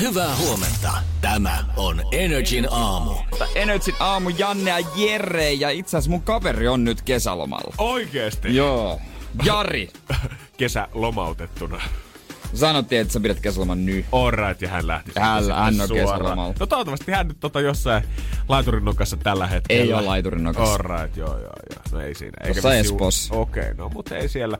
Hyvää huomenta. Tämä on Energin aamu. Energin aamu Janne ja Jere ja itse asiassa mun kaveri on nyt kesälomalla. Oikeesti? Joo. Jari. Kesä lomautettuna. Sanottiin, että sä pidät kesäloman nyt. Alright, ja hän lähti Hän, hän on kesälomalla. No toivottavasti hän nyt tota jossain laiturin nokassa tällä hetkellä. Ei ole laiturin nokassa. Alright, joo, joo, joo. No ei siinä. Espoossa. Okei, okay, no mutta ei siellä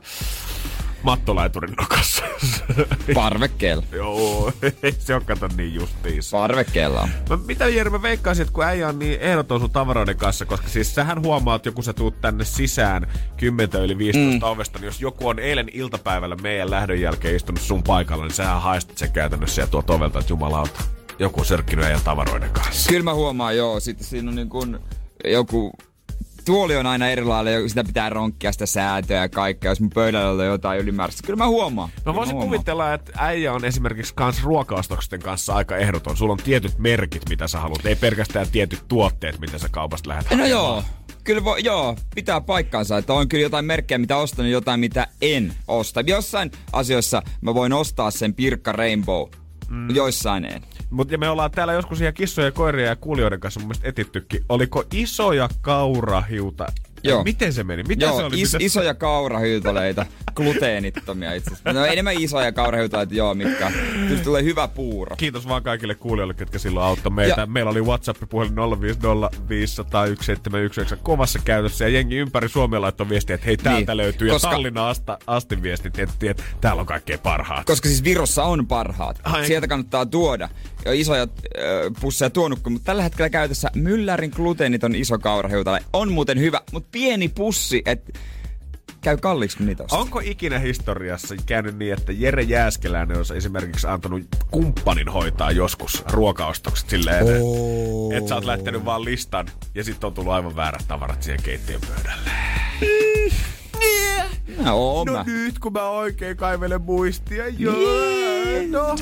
mattolaiturin nokassa. Parvekkeella. joo, ei se on kato niin justiinsa. Parvekkeella on. Mä, mitä Jere, mä veikkaisin, että kun äijä on niin ehdoton sun tavaroiden kanssa, koska siis sähän huomaat, joku sä tuut tänne sisään 10 yli 15 mm. ovesta, niin jos joku on eilen iltapäivällä meidän lähdön jälkeen istunut sun paikalla, niin sähän haistat sen käytännössä ja tuot ovelta, että jumalauta, joku on sörkkinyt äijän tavaroiden kanssa. Kyllä mä huomaan, joo. Sitten siinä on niin kuin joku tuoli on aina erilainen, sitä pitää ronkkia sitä säätöä ja kaikkea, jos mun pöydällä on jotain ylimääräistä. Kyllä mä huomaan. Mä Kyllä voisin huomaan. kuvitella, että äijä on esimerkiksi kans ruokaostoksen kanssa aika ehdoton. Sulla on tietyt merkit, mitä sä haluat, ei pelkästään tietyt tuotteet, mitä sä kaupasta lähdet No hakemaan. joo, kyllä vo, joo, pitää paikkaansa, että on kyllä jotain merkkejä, mitä ostan ja jotain, mitä en osta. Jossain asioissa mä voin ostaa sen Pirkka Rainbow, mm. joissain en. Mutta me ollaan täällä joskus ihan kissoja, koiria ja kuulijoiden kanssa mun mielestä etittykin. Oliko isoja kaurahiuta? Joo. Miten se meni? Mitä Joo, se oli? is, Mitä- isoja kaurahyytoleita, gluteenittomia itse asiassa. No enemmän isoja kaurahyytoleita, joo, mitkä. Kyllä tulee hyvä puuro. Kiitos vaan kaikille kuulijoille, ketkä silloin auttoi meitä. Ja- Meillä oli WhatsApp-puhelin 050501719 kovassa käytössä ja jengi ympäri Suomea laittoi viestiä, että hei täältä Niin, löytyy. Ja koska- Tallinna asta, asti viestit, että, että täällä on kaikkein parhaat. Koska siis Virossa on parhaat. Ai. Sieltä kannattaa tuoda. Jo isoja äh, pusseja tuonutko, mutta tällä hetkellä käytössä Myllärin gluteeniton iso kaurahiutale on muuten hyvä, mutta pieni pussi, että käy kalliiksi kun niitä ostaa. Onko ikinä historiassa käynyt niin, että Jere Jääskeläinen on esimerkiksi antanut kumppanin hoitaa joskus ruokaostokset silleen, että Oh. et sä oot lähtenyt vaan listan ja sitten on tullut aivan väärät tavarat siihen keittiön pöydälle. No, oon No mä. nyt kun mä oikein kaivelen muistia, joo. No.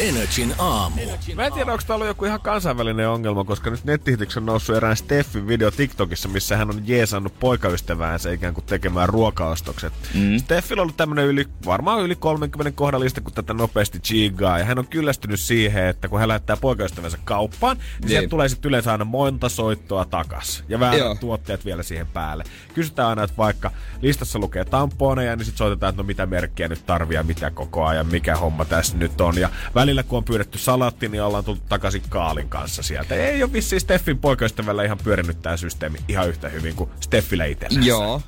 Energin aamu. Mä en tiedä, onko tää ollut joku ihan kansainvälinen ongelma, koska nyt nettihitiksi on noussut erään Steffin video TikTokissa, missä hän on jeesannut poikaystäväänsä ikään kuin tekemään ruokaostokset. Mm. Steffillä on ollut tämmönen yli, varmaan yli 30 kohdallista, kun tätä nopeasti chigaa, ja hän on kyllästynyt siihen, että kun hän lähettää poikaystävänsä kauppaan, niin, niin. sieltä tulee sitten yleensä aina monta soittoa takas, ja väärät Joo. tuotteet vielä siihen päälle. Kysytään aina, että vaikka listassa lukee tamponeja, niin sitten soitetaan, että no mitä merkkiä nyt tarvii ja mitä koko ajan, mikä homma tässä nyt on. Ja välillä kun on pyydetty salatti, niin ollaan tullut takaisin kaalin kanssa sieltä. Ei ole vissiin Steffin poikaystävällä ihan pyörinyt tämä systeemi ihan yhtä hyvin kuin Steffillä itsellään. Joo.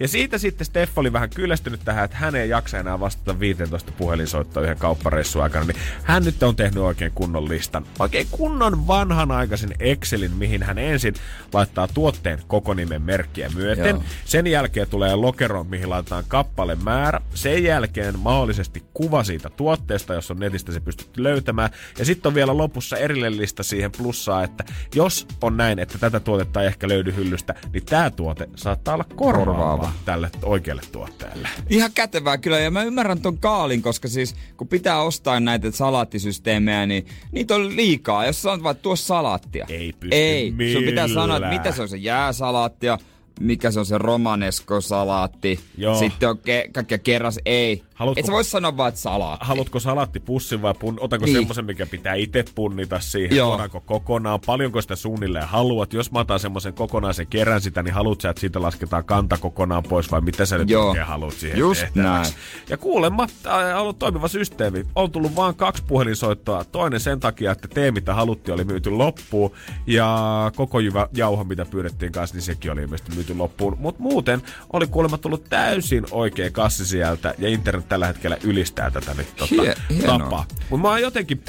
Ja siitä sitten Steff oli vähän kyllästynyt tähän, että hän ei jaksa enää vastata 15 puhelinsoittoa yhden kauppareissun aikana, niin hän nyt on tehnyt oikein kunnon listan. Oikein kunnon vanhanaikaisen Excelin, mihin hän ensin laittaa tuotteen koko nimen merkkiä myöten. Joo. Sen jälkeen tulee lokero, mihin laitetaan kappale määrä. Sen jälkeen mahdollisesti kuva siitä tuotteesta, jos on netistä se pystyt löytämään. Ja sitten on vielä lopussa erillinen lista siihen plussaa, että jos on näin, että tätä tuotetta ei ehkä löydy hyllystä, niin tämä tuote saattaa olla korvaava, Korvaava. Tälle oikealle tuotteelle. Ihan kätevää kyllä, ja mä ymmärrän ton kaalin, koska siis kun pitää ostaa näitä salaattisysteemejä, niin niitä on liikaa. Jos sanot vaan, tuo salaattia. Ei pysty Ei, sun pitää sanoa, että millään. mitä se on se jääsalaattia, mikä se on se romanesko-salaatti. Joo. Sitten on ke- kaikkea kerras, ei. Haluatko- Et sä voi sanoa vaan, että salaatti. Haluatko salaattipussin vai pun, otanko Niin. semmoisen, mikä pitää itse punnita siihen? Joo. Tuodaanko kokonaan? Paljonko sitä suunnilleen haluat? Jos mä otan semmoisen kokonaisen kerän sitä, niin haluat sä, että siitä lasketaan kanta kokonaan pois vai mitä sä nyt Joo. oikein haluat siihen Just tehtäväksi? näin. Ja kuulemma, on ollut toimiva systeemi. On tullut vain kaksi puhelinsoittoa. Toinen sen takia, että tee mitä haluttiin oli myyty loppuun. Ja koko jyvä jauho, mitä pyydettiin kanssa, niin sekin oli ilmeisesti myyty loppuun. Mutta muuten oli kuulemma tullut täysin oikea kassi sieltä. Ja internet tällä hetkellä ylistää tätä nyt tota, Hie- tapaa. Mutta mä oon jotenkin...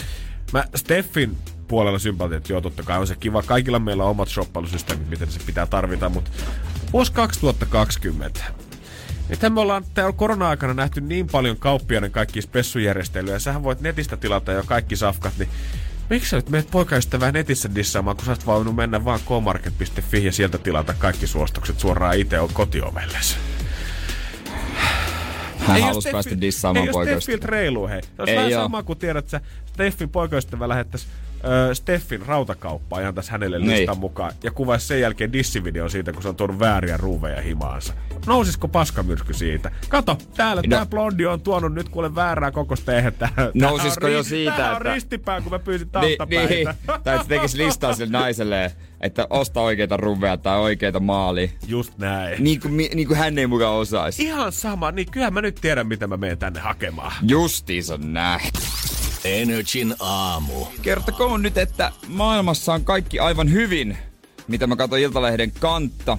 Mä Steffin puolella sympatia, että joo, totta kai on se kiva. Kaikilla meillä on omat shoppailusysteemit, miten se pitää tarvita, mutta vuosi 2020. Nythän me ollaan täällä korona-aikana nähty niin paljon kauppiaiden kaikki spessujärjestelyjä. Sähän voit netistä tilata jo kaikki safkat, niin Miksi sä nyt meet poikaystävää netissä dissaamaan, kun sä oot voinut mennä vaan komarket.fi ja sieltä tilata kaikki suostukset suoraan itse kotiovellesi? Hän halusi päästä dissaamaan poikaystävää. Ei reilu, hei. Se olisi vähän sama kuin tiedät, että Steffin poikaystävä lähettäisi Steffin rautakauppaa ihan tässä hänelle niin. listan mukaan ja kuvaisi sen jälkeen dissivideo siitä, kun se on tuonut vääriä ruuveja himaansa. Nousisiko paskamyrsky siitä? Kato, täällä no. tää blondi on tuonut nyt kuule väärää kokosta eihän Nousisiko jo siitä, tää on että... ristipää, kun mä pyysin taustapäitä. Niin, niin. tai että tekisi listaa sille naiselle, että osta oikeita ruveja tai oikeita maali. Just näin. Niin kuin, niin kuin hän ei mukaan osaisi. Ihan sama, niin kyllähän mä nyt tiedän, mitä mä menen tänne hakemaan. Justiinsa näin. Energin aamu. Kertokoon nyt, että maailmassa on kaikki aivan hyvin. Mitä mä katsoin Iltalehden kantta.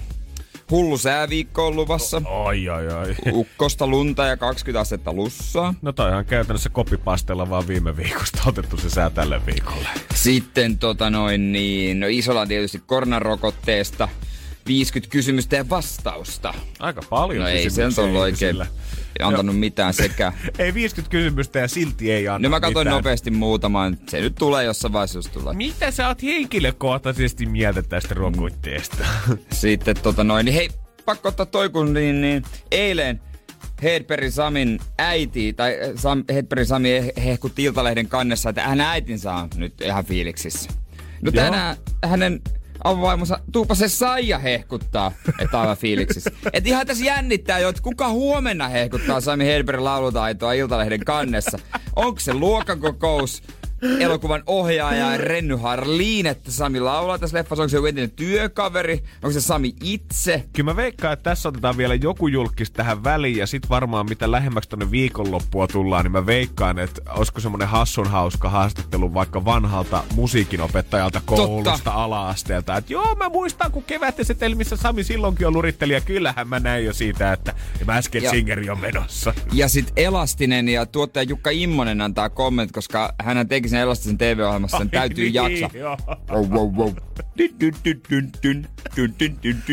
Hullu sääviikko on luvassa. Oi, oi, oi. Ukkosta, lunta ja 20 astetta lussaa. No toi ihan käytännössä kopipastella vaan viime viikosta otettu se sää tälle viikolle. Sitten tota noin niin, no isolla tietysti koronarokotteesta 50 kysymystä ja vastausta. Aika paljon No ei se on ollut oikein antanut no. mitään sekä. ei 50 kysymystä ja silti ei anna No mä katsoin mitään. nopeasti muutaman. Se nyt tulee jossain vaiheessa, jos tulee. Mitä sä oot henkilökohtaisesti mieltä tästä rokotteesta? Sitten tota noin, niin hei, pakko ottaa toi kun niin, niin eilen Hedberg Samin äiti, tai Sam, Hedberg Sami hehkutti Iltalehden kannessa, että hän äitinsä on nyt ihan fiiliksissä. No tänään hänen avovaimonsa, tuupa se Saija hehkuttaa, että aivan fiiliksissä. Et ihan tässä jännittää jo, että kuka huomenna hehkuttaa Sami Hedbergin laulutaitoa Iltalehden kannessa. Onko se luokkakokous? Elokuvan ohjaaja Renny Harliin, että Sami laulaa tässä leffassa. Onko se joku entinen työkaveri? Onko se Sami itse? Kyllä mä veikkaan, että tässä otetaan vielä joku julkis tähän väliin ja sit varmaan mitä lähemmäksi tonne viikonloppua tullaan, niin mä veikkaan, että olisiko semmonen hassun hauska haastattelu vaikka vanhalta musiikinopettajalta koulusta Totta. ala-asteelta. Että joo, mä muistan, kun kevätesetelmissä Sami silloinkin on luritteli ja kyllähän mä näin jo siitä, että mä äsken ja, Singeri on menossa. Ja sit Elastinen ja tuottaja Jukka Immonen antaa kommentit, koska hän teki sen Elastisen TV-ohjelmassa, sen täytyy niin, jaksaa. Wow, wow, wow.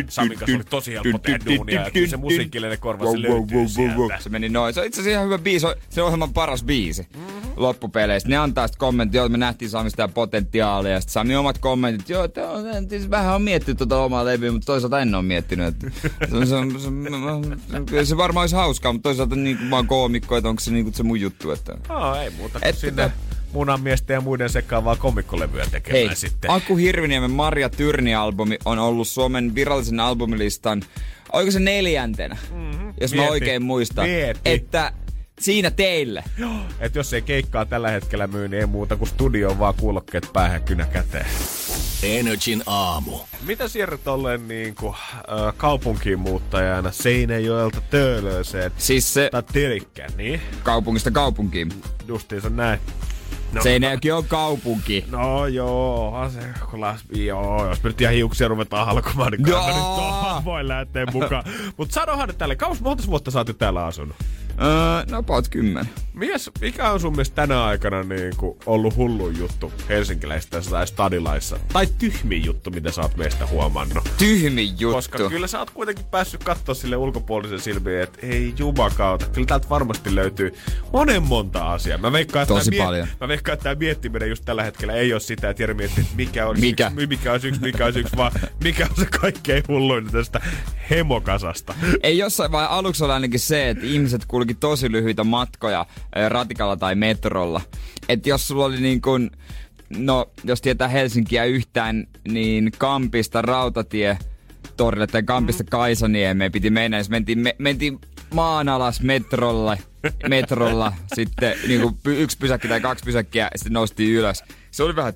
Samin kanssa oli tosi helppo tehdä duunia, että se musiikkillinen korva se löytyy sieltä. Se meni noin. Se on itse asiassa ihan hyvä biisi. Se on ohjelman paras biisi loppupeleissä. Ne antaa sitten kommentti, joo, me nähtiin Sami sitä potentiaalia. Ja sitten Sami omat kommentit, joo, että on, siis vähän on miettinyt tuota omaa levyä, mutta toisaalta en ole miettinyt. Että se, se, se, se, varmaan olisi hauskaa, mutta toisaalta niin kuin vaan koomikko, että onko se, niin kuin se mun juttu. Että... Oh, ei muuta kuin sinne munamiesten ja muiden sekaavaa komikkolevyä tekemään Hei, sitten. Aku Hirviniemen Maria Tyrni-albumi on ollut Suomen virallisen albumilistan, oiko se neljäntenä, mm-hmm. jos Mieti. mä oikein muistan. Mieti. Että siinä teille. Joo, että jos ei keikkaa tällä hetkellä myy, niin ei muuta kuin studio vaan kuulokkeet päähän kynä käteen. Energin aamu. Mitä siirrät tolleen niin kuin, äh, kaupunkiin muuttajana Seinäjoelta Töölöseen? Siis se... Tai Tirikkään, niin? Kaupungista kaupunkiin. Justiinsa näin. No. Seinäjoki on kaupunki. No joo, se, las, joo, jos me nyt ihan hiuksia ruvetaan halkomaan, niin kai nyt voi lähteä mukaan. Mutta sanohan nyt tälle, kauas monta vuotta sä oot täällä asunut? Öö, no about kymmenen. Mies, mikä on sun mielestä tänä aikana niin kuin ollut hullu juttu helsinkiläistä tai stadilaissa? Tai tyhmi juttu, mitä sä oot meistä huomannut? Tyhmi juttu? Koska kyllä sä oot kuitenkin päässyt katsoa sille ulkopuolisen silmiin, että ei jumakauta. Kyllä täältä varmasti löytyy monen monta asiaa. Mä veikkaan, että Tosi mie- paljon. Mä veikkaan, että tämä miettiminen just tällä hetkellä ei ole sitä, että miettii, että mikä on mikä? Yksi, mikä on yksi, mikä on yksi, vaan mikä on se kaikkein hulluin tästä hemokasasta. Ei jossain vai aluksi oli ainakin se, että ihmiset kulki tosi lyhyitä matkoja ratikalla tai metrolla. Että jos sulla oli niin kuin, no jos tietää Helsinkiä yhtään, niin Kampista rautatie torille tai Kampista mm. Kaisaniemeen piti mennä. Jos mentiin, me, mentiin maan alas metrolle, metrolla, sitten niin kuin yksi pysäkki tai kaksi pysäkkiä, ja sitten noustiin ylös. Se oli vähän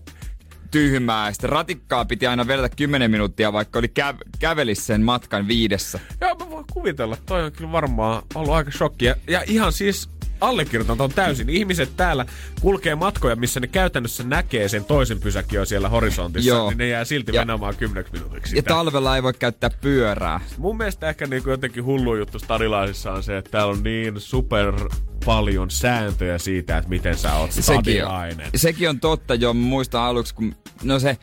tyhmää. Sitten ratikkaa piti aina vedetä 10 minuuttia, vaikka oli kä- kävelis sen matkan viidessä. Joo, mä voin kuvitella. Toi on kyllä varmaan ollut aika shokkia. Ja ihan siis allekirjoitan ton täysin. Ihmiset täällä kulkee matkoja, missä ne käytännössä näkee sen toisen pysäkin siellä horisontissa, Joo. niin ne jää silti ja, menemään kymmeneksi minuutiksi. Ja talvella ei voi käyttää pyörää. Mun mielestä ehkä niin kuin jotenkin hullu juttu stadilaisissa on se, että täällä on niin super paljon sääntöjä siitä, että miten sä oot sekin on, sekin on totta jo. Muistan aluksi, kun no se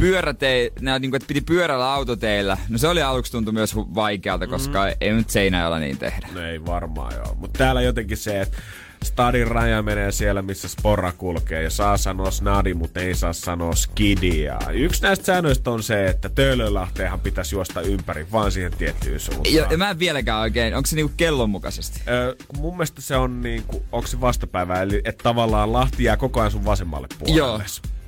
pyörätei, nää, niin kuin, että piti pyörällä autoteillä. No se oli aluksi tuntui myös vaikealta, koska mm. ei nyt Seinäjoella niin tehdä. No ei varmaan joo. Mutta täällä jotenkin se, että stadin raja menee siellä, missä sporra kulkee. Ja saa sanoa snadi, mutta ei saa sanoa skidia. Yksi näistä säännöistä on se, että Töölönlahteenhan pitäisi juosta ympäri, vaan siihen tiettyyn suuntaan. Ja, ja mä en vieläkään oikein, onko se niinku kellon mukaisesti? Öö, mun mielestä se on niinku, onko se vastapäivä, eli että tavallaan Lahti jää koko ajan sun vasemmalle puolelle. Joo.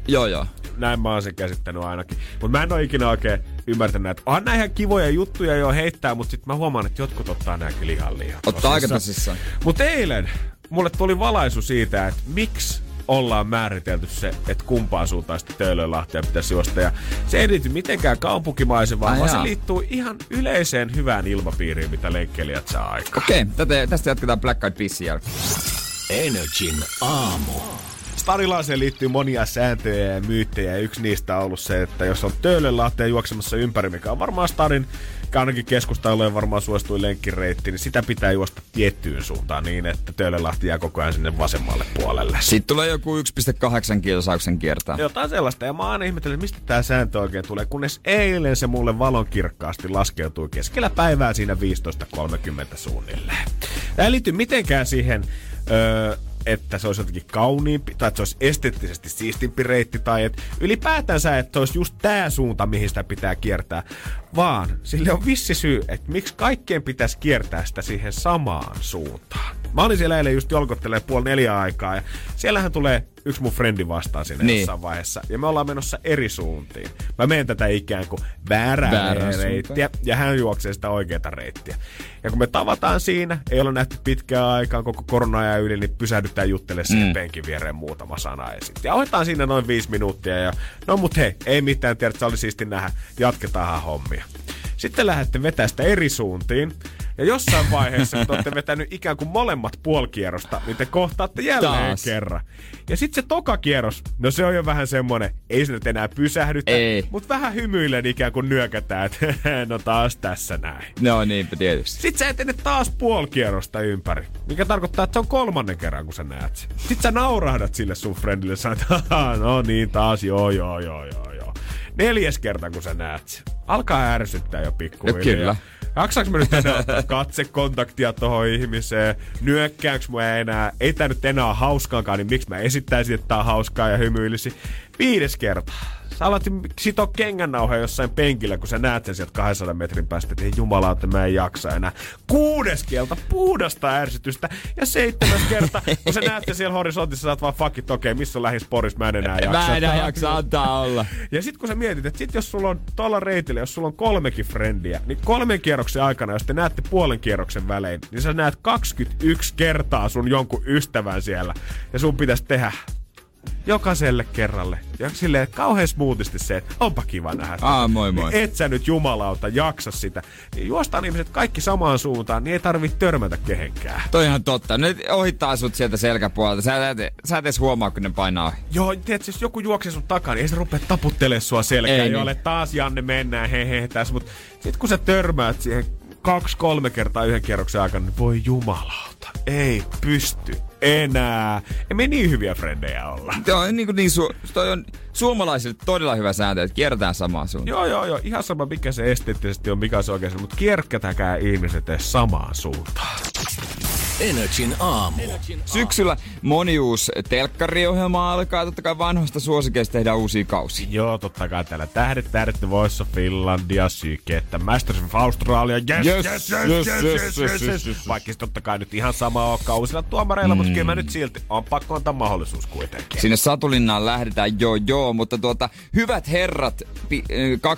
Joo, joo. Näin mä oon sen käsittänyt ainakin. Mutta mä en ole ikinä oikein ymmärtänyt, että onhan näin ihan kivoja juttuja jo heittää, mutta sitten mä huomaan, että jotkut ottaa nääkin lihan liian. Ottaa aika tosissaan. Mutta eilen mulle tuli valaisu siitä, että miksi ollaan määritelty se, että kumpaan suuntaan sitä Töölönlahtea pitäisi juosta. Ja se ei liity mitenkään kaupunkimaisen, vaan, vaan se liittyy ihan yleiseen hyvään ilmapiiriin, mitä lenkkeilijät saa aikaan. Okei, okay, tästä jatketaan Black Eyed Peasin jälkeen. Energin aamu. Starilaiseen liittyy monia sääntöjä ja myyttejä yksi niistä on ollut se, että jos on Töölönlahteen juoksemassa ympäri, mikä on varmaan Starin ainakin keskustalle varmaan suosituin lenkkireitti, niin sitä pitää juosta tiettyyn suuntaan niin, että Töölönlahti jää koko ajan sinne vasemmalle puolelle. Sitten tulee joku 1,8 kilsauksen kiertää. Jotain sellaista. Ja mä aina ihmettelen, mistä tämä sääntö oikein tulee, kunnes eilen se mulle valon kirkkaasti laskeutui keskellä päivää siinä 15.30 suunnilleen. Tämä ei liity mitenkään siihen, öö, että se olisi jotenkin kauniimpi, tai että se olisi esteettisesti siistimpi reitti, tai että ylipäätänsä, että se olisi just tämä suunta, mihin sitä pitää kiertää, vaan sille on vissi syy, että miksi kaikkien pitäisi kiertää sitä siihen samaan suuntaan. Mä olin siellä eilen just jolkottelee puoli neljä aikaa, ja siellähän tulee yksi mun frendi vastaan sinne Niin. jossain vaiheessa, ja me ollaan menossa eri suuntiin. Mä menen tätä ikään kuin väärää Väärään reittiä, ja hän juoksee sitä oikeata reittiä. Ja kun me tavataan siinä, ei olla nähty pitkään aikaan koko korona yli, niin pysähdytään juttelemaan siihen Mm. penkin viereen muutama sana ja. Ja otetaan siinä noin viisi minuuttia ja no mut hei, ei mitään, tiedät, se oli siisti nähdä, jatketaanhan hommia. Sitten lähdette vetää sitä eri suuntiin. Ja jossain vaiheessa, kun te olette vetänyt ikään kuin molemmat puolikierrosta, niin te kohtaatte jälleen Taas. kerran. Ja sitten se toka kierros, no se on jo vähän semmonen, ei se nyt enää pysähdytä, Ei. mutta vähän hymyillen ikään kuin nyökätään, että no taas tässä näin. No niinpä tietysti. Sitten sä etenet taas puolikierrosta ympäri, mikä tarkoittaa, että se on kolmannen kerran, kun sä näet sen. Sitten sä naurahdat sille sun friendille, "Haha, no niin taas, joo, joo, joo, joo. Neljäs kerta, kun sä näet sen. Alkaa ärsyttää jo pikkuhiljaa. No kyllä. Jaksaanko mä nyt enää ottaa katsekontaktia tohon ihmiseen? Nyökkäänkö mä enää? Ei tää nyt enää ole hauskaakaan, niin miksi mä esittäisin, että tää on hauskaa ja hymyilisi? Viides kerta. Sä alat sitoa kengännauhaa jossain penkillä, kun sä näet sen sieltä 200 metrin päästä, että ei jumalauta, mä en jaksa enää. Kuudes kerta, puhdasta ärsytystä. Ja seitsemäs kerta, kun sä näet sen siellä horisontissa, sä oot vaan fuck it, okei, missä on lähis Boris, mä en enää jaksa. Mä enää Tää on jaksa antaa olla. ja sit kun sä mietit, että sit jos sulla on tuolla reitillä, jos sulla on kolmekin frendiä, niin kolmen kierroksen aikana, jos te näette puolen kierroksen välein, niin sä näet 21 kertaa sun jonkun ystävän siellä. Ja sun pitäisi tehdä jokaiselle kerralle. Ja silleen kauhean smoothisti se, että onpa kiva nähdä. Aa, moi moi. Niin et sä nyt jumalauta jaksa sitä. Niin juostaan ihmiset kaikki samaan suuntaan, niin ei tarvitse törmätä kehenkään. Toi ihan totta. Ne ohittaa sut sieltä selkäpuolelta. Sä et, sä et edes huomaa, kun ne painaa ohi. Joo, tiedätkö, jos joku juoksee sun takaa, niin ei se rupea taputtelemaan sua selkään. Ei niin. taas Janne mennään, he he tässä. Mutta sit kun sä törmäät siihen kaksi, kolme kertaa yhden kierroksen aikana, niin voi jumalauta, ei pysty enää. Ei me niin hyviä frendejä olla. Toi on, niin, kuin niin su- toi on suomalaisille todella hyvä sääntö, että kierretään samaan suuntaan. Joo, joo, joo. Ihan sama, mikä se esteettisesti on, mikä se oikeasti, mutta kierkkätäkää ihmiset edes samaan suuntaan. Energin aamu. Syksyllä moni uusi telkkariohjelma alkaa. Totta kai vanhoista suosikeista tehdään uusia kausia. Joo, totta kai täällä tähdet, tähdet, Voice of Finlandia, Sykettä, Masters of Australia, yes, yes, yes, yes, yes, yes, yes, yes, yes. Vaikka se totta kai nyt ihan sama on kausilla tuomareilla, mm. mutta kyllä mä nyt silti on pakko antaa mahdollisuus kuitenkin. Sinne Satulinnaan lähdetään, joo joo, mutta tuota, hyvät herrat pi- äh,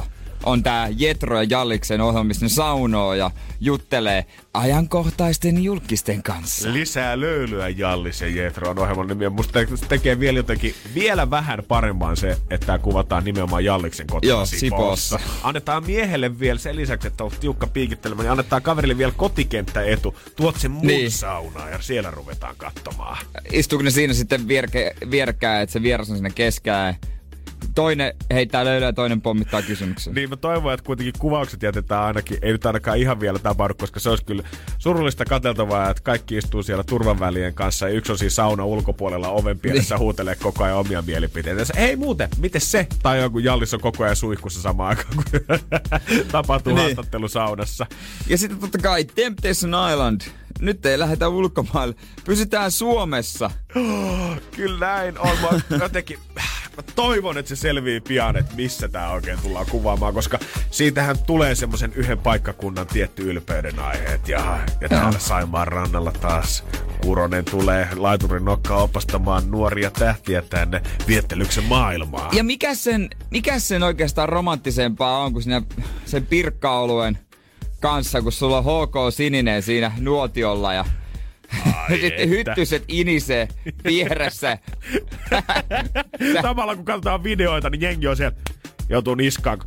2.0 on tää Jetro ja Jalliksen ohjelma, missä ne saunoo ja juttelee ajankohtaisten julkisten kanssa. Lisää löylyä Jallis ja Jetro on ohjelman nimi. Musta tekee vielä jotenkin vielä vähän paremman se, että tää kuvataan nimenomaan Jalliksen kotona Joo, Sipoossa. Annetaan miehelle vielä sen lisäksi, että on tiukka piikittelemä, niin annetaan kaverille vielä kotikenttäetu. Tuot sen mun Niin. saunaan ja siellä ruvetaan katsomaan. Istuuko ne siinä sitten vierke, vierekkäin, että se vieras on siinä keskään, toinen heittää löylyä ja toinen pommittaa kysymyksen. Niin mä toivon, että kuitenkin kuvaukset jätetään ainakin, ei nyt ainakaan ihan vielä tapahdu, koska se olisi kyllä surullista kateltavaa, että kaikki istuu siellä turvanvälien kanssa ja yksi on siinä sauna ulkopuolella oven pielessä niin. huutelee koko ajan omia mielipiteitä. Ei muuten, miten se? Tai joku Jallis on koko ajan suihkussa samaan aikaan, kun tapahtuu niin. haastattelu saunassa. Ja sitten totta kai Temptation Island nyt ei lähdetä ulkomaille. Pysytään Suomessa. Kyllä näin on. Mä jotenkin mä toivon, että se selvii pian, että missä tää oikein tullaan kuvaamaan, koska siitähän tulee semmoisen yhden paikkakunnan tietty ylpeyden aiheet. Ja, ja täällä Saimaan rannalla taas Kuronen tulee laiturin nokkaa opastamaan nuoria tähtiä tänne viettelyksen maailmaa. Ja mikä sen, mikä sen oikeastaan romanttisempaa on, kuin siinä sen pirkkaoluen kanssa, kun sulla on HK Sininen siinä nuotiolla ja Ai sitten hyttyset inisee vieressä. Samalla kun katsotaan videoita, niin jengi on siellä joutuu niskaan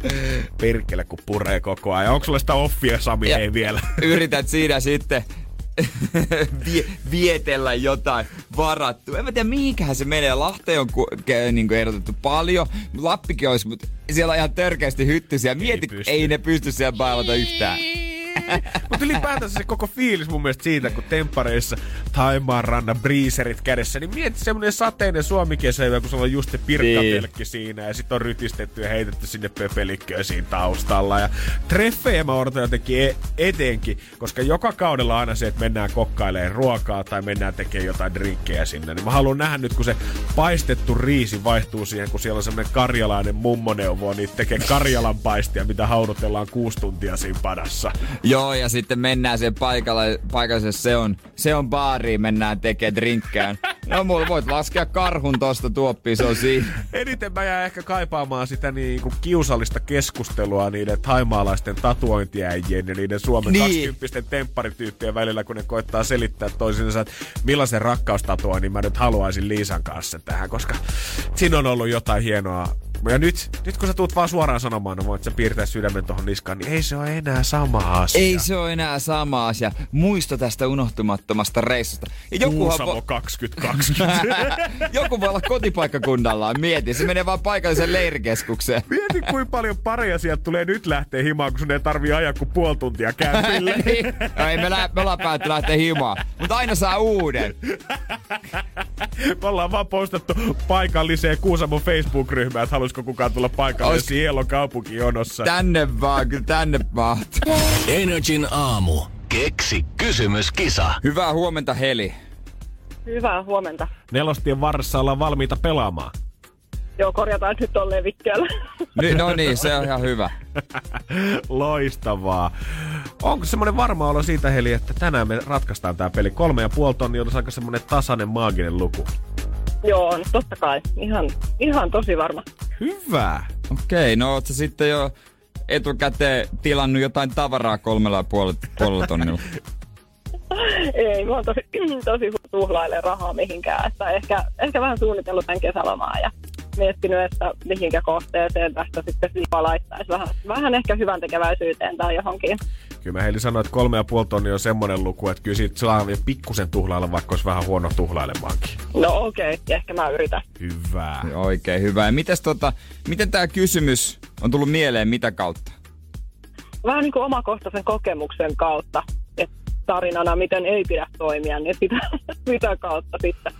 perkele, kun puree koko ajan. Onko sulla sitä offia, Sami? Ja ei vielä. Yrität siinä sitten vie, vietellä jotain varattua. En mä tiedä, mihinkähän se menee. Lahteen on ku, ke, niin kuin ehdotettu paljon. Lappikin olisi, mutta siellä on ihan törkeästi hyttysiä. Mietit, ei, ei ne pysty siellä bailata yhtään. Mutta ylipäätänsä se koko fiilis mun mielestä siitä, kun temppareissa Taimaan rannan briiserit kädessä, niin mieti semmonen sateinen suomikesä, kun sulla on just se pirkkatelkki niin. siinä ja sit on rytistetty ja heitetty sinne pöpelikköä siinä taustalla. Ja treffejä mä odotan jotenkin e- etenkin, koska joka kaudella aina se, että mennään kokkailemaan ruokaa tai mennään tekemään jotain drinkkejä sinne. Niin mä haluan nähdä nyt, kun se paistettu riisi vaihtuu siihen, kun siellä on semmonen karjalainen mummoneuvo, niin tekee karjalan paistia, mitä haudutellaan kuusi tuntia siinä padassa. Joo, ja sitten mennään sen paikalle, paikalle se on, se on baariin, mennään tekemään drinkkään. No mulla voit laskea karhun tosta tuoppiin, se on siinä. Eniten mä jää ehkä kaipaamaan sitä niin kuin kiusallista keskustelua niiden taimaalaisten tatuointiäijien ja niiden Suomen niin. 20 tempparityyppien välillä, kun ne koittaa selittää toisinsa, että millaisen rakkaustatuoinnin mä nyt haluaisin Liisan kanssa tähän, koska siinä on ollut jotain hienoa ja nyt, nyt kun sä tuut vaan suoraan sanomaan, no voit sä piirtää sydämen tuohon niskaan, niin ei se ole enää sama asia. Ei se ole enää sama asia. Muisto tästä unohtumattomasta reissusta. Ja joku Kuusamo vo... 2020. joku voi olla kotipaikkakunnallaan. Mieti, se menee vaan paikalliseen leirikeskukseen. Mieti, kuinka paljon pareja sieltä tulee nyt lähteä himaan, kun sun ei tarvii ajaa kuin puoli tuntia kämpille. Niin. no, ei, me, lä- me ollaan päätty lähteä himaan. Mutta aina saa uuden. Me ollaan vaan postattu paikalliseen Kuusamon Facebook-ryhmään, että haluaisiko kukaan tulla paikalle Ois... Hielon kaupunkijonossa. Tänne vaan, kyllä tänne mahtuu. Energin aamu. Keksi kysymyskisa. Hyvää huomenta Heli. Hyvää huomenta. Nelostien varressa ollaan valmiita pelaamaan. Joo, korjataan nyt tolleen vikkeellä. Niin, no niin, se on ihan hyvä. Loistavaa. Onko semmoinen varma olo siitä, Heli, että tänään me ratkaistaan tämä peli? Kolme ja puoli tonni on aika semmoinen tasainen maaginen luku. Joo, no totta kai. Ihan, ihan tosi varma. Hyvä. Okei, no ootko sitten jo etukäteen tilannut jotain tavaraa kolmella ja puolella tonnilla? Ei, mä oon tosi, tosi tuhlaile rahaa mihinkään. Että ehkä, ehkä vähän suunnitellut tämän kesälomaa ja miettinyt, että mihinkä kohteeseen tästä sitten siipa laittaisi. Vähän, vähän ehkä hyvän tekeväisyyteen tai johonkin. Kyllä mä Heili sanoin, että kolme ja puoli tonni on semmoinen luku, että kyllä siitä saa pikkusen tuhlailla, vaikka olisi vähän huono tuhlailemaankin. No okei, okay. ehkä mä yritän. Hyvä. Oikein hyvä. Ja mites tota, miten tämä kysymys on tullut mieleen mitä kautta? Vähän niin kuin omakohtaisen kokemuksen kautta. Että tarinana, miten ei pidä toimia, niin sitä, sitä kautta sitten.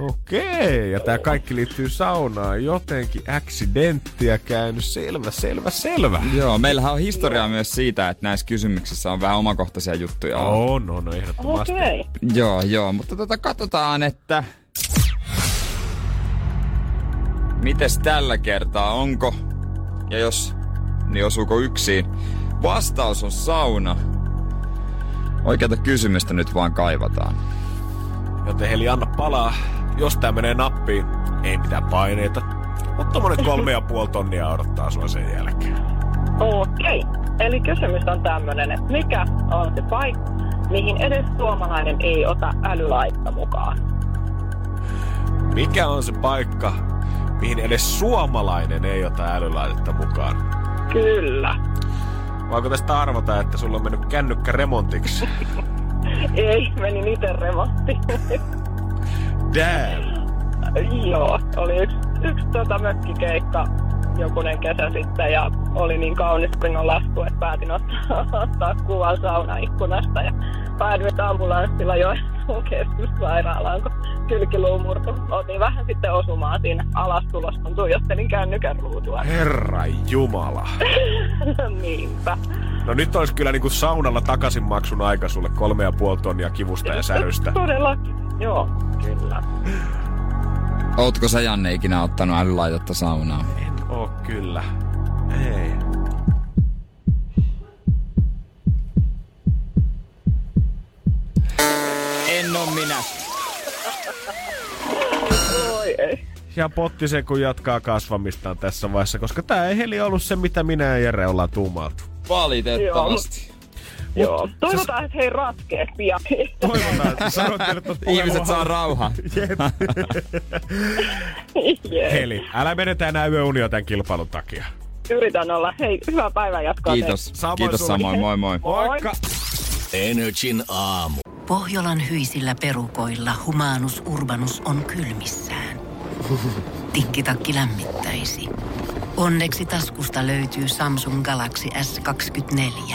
Okei, ja tämä kaikki liittyy saunaan. Jotenkin accidenttiä käynyt. Selvä, selvä, selvä. Joo, meillähän on historiaa myös siitä, että näissä kysymyksissä on vähän omakohtaisia juttuja. On, on, on ehdottomasti. Okei. Joo, joo, mutta tota katsotaan, että... Mites tällä kertaa, onko? Ja jos, niin osuuko yksin? Vastaus on sauna. Oikeata kysymystä nyt vaan kaivataan. Joten Heli, anna palaa jos tää menee nappiin, ei mitään paineita. Mutta tommonen kolme ja puoli tonnia odottaa sua sen jälkeen. Okei. Okay. Eli kysymys on tämmönen, että mikä on se paikka, mihin edes suomalainen ei ota älylaitta mukaan? Mikä on se paikka, mihin edes suomalainen ei ota älylaitetta mukaan? Kyllä. Voiko tästä arvata, että sulla on mennyt kännykkä remontiksi? ei, meni itse remontti. Damn. Joo, oli yksi yksi tota, mökkikeikka jokunen kesä sitten ja oli niin kaunis springon lasku, että päätin ottaa, ottaa kuvan saunaikkunasta ja päädyin ambulanssilla jo keskussairaalaan, kun kylkiluu murtu. Otin vähän sitten osumaan siinä alastulossa, kun tuijottelin kännykän ruutua. Herra Jumala. Niinpä. No nyt olisi kyllä niinku saunalla takaisin maksun aika sulle kolme ja puoli tonnia kivusta ja särystä. Todellakin, joo, kyllä. Ootko sä Janne ikinä ottanut älylaitetta saunaan? En oo kyllä. Ei. En oo minä. Oi ei. Ja potti se, kun jatkaa kasvamistaan tässä vaiheessa, koska tää ei heli ollut se, mitä minä ja Jere ollaan tuumailtu. Valitettavasti. Joo. Toivotaan, että hei ratkee pian. Toivotaan, että sanoit teille tuossa Ihmiset saa rauha. Jep. Jee. Heli, älä menetä enää yöunia tämän kilpailun takia. Yritän olla. Hei, hyvää päivän jatkoa. Kiitos. Samoin Kiitos sulle. samoin. Moi moi. Moikka! Energin aamu. Pohjolan hyisillä perukoilla humanus urbanus on kylmissään. Tikkitakki lämmittäisi. Onneksi taskusta löytyy Samsung Galaxy S24.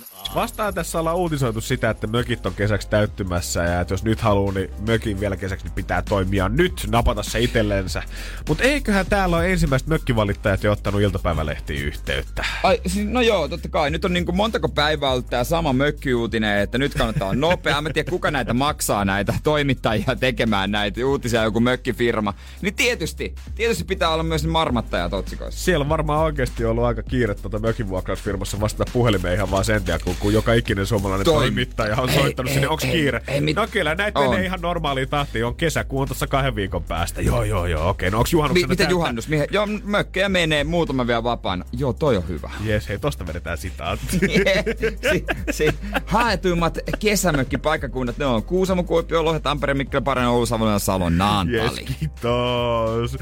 Vastaan tässä ollaan uutisoitu sitä, että mökit on kesäksi täyttymässä ja että jos nyt haluaa, niin mökin vielä kesäksi niin pitää toimia nyt, napata se itsellensä. Mutta eiköhän täällä ole ensimmäiset mökkivalittajat jo ottanut iltapäivälehtiin yhteyttä. Ai, siis, no joo, totta kai. Nyt on niin kuin montako päivää ollut tämä sama mökkiuutinen, että nyt kannattaa olla nopea. Mä tiedä, kuka näitä maksaa, näitä toimittajia tekemään näitä uutisia, joku mökkifirma. Niin tietysti, tietysti pitää olla myös ne marmattajat otsikoissa. Siellä on varmaan oikeasti ollut aika kiire tuota mökinvuokrausfirmassa vastata puhelimeen ihan vaan sen takia, kun, kun joka ikinen suomalainen Toi- toimittaja on Ei, soittanut ei, sinne, onks ei, kiire? ei mit- no kyllä, näitä on. menee ihan normaaliin tahtiin. On kesäkuu on tuossa kahden viikon päästä. Joo, joo, joo, okei. No onks juhannuksena Mi- mitä juhannus? Mihin? Joo, mökkejä menee, muutama vielä vapaana. Joo, toi on hyvä. Jes, hei, tosta vedetään sitaatti. si, si, haetuimmat kesämökkipaikkakunnat, ne on Kuusamo, Kuopio, Lohe, Tampere, Mikkeli, Parinen, Oulu, Savonlinna, Salo, Jes, Naantali. kiitos.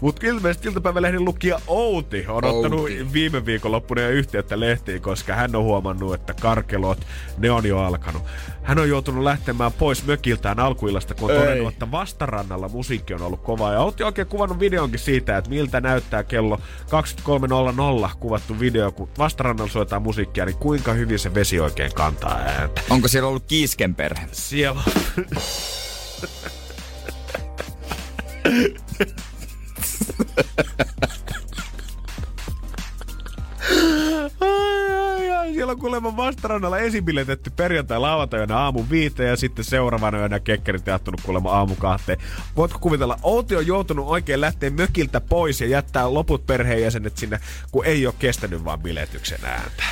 Mut ilmeisesti iltapäivälehden lukija Outi on Outi. ottanut viime viikonloppuna yhteyttä lehtiin, koska hän on huomannut, että karkelot, ne on jo alkanut. Hän on joutunut lähtemään pois mökiltään alkuillasta, kun on todennut, että vastarannalla musiikki on ollut kovaa. Ja Outi on oikein kuvannut videonkin siitä, että miltä näyttää kello 23.00 kuvattu video, kun vastarannalla soitaan musiikkia, niin kuinka hyvin se vesi oikein kantaa ääntä. Onko siellä ollut kiisken perhe? Siellä on. Siellä on kuulemma vastarannalla esibiletetty perjantai lauantaina aamu viiteen ja sitten seuraavana yönä kekkerit jattunut kuulemma aamu kahteen. Voitko kuvitella, Outi on joutunut oikein lähteä mökiltä pois ja jättää loput perheenjäsenet sinne, kun ei ole kestänyt vaan biletyksen ääntä.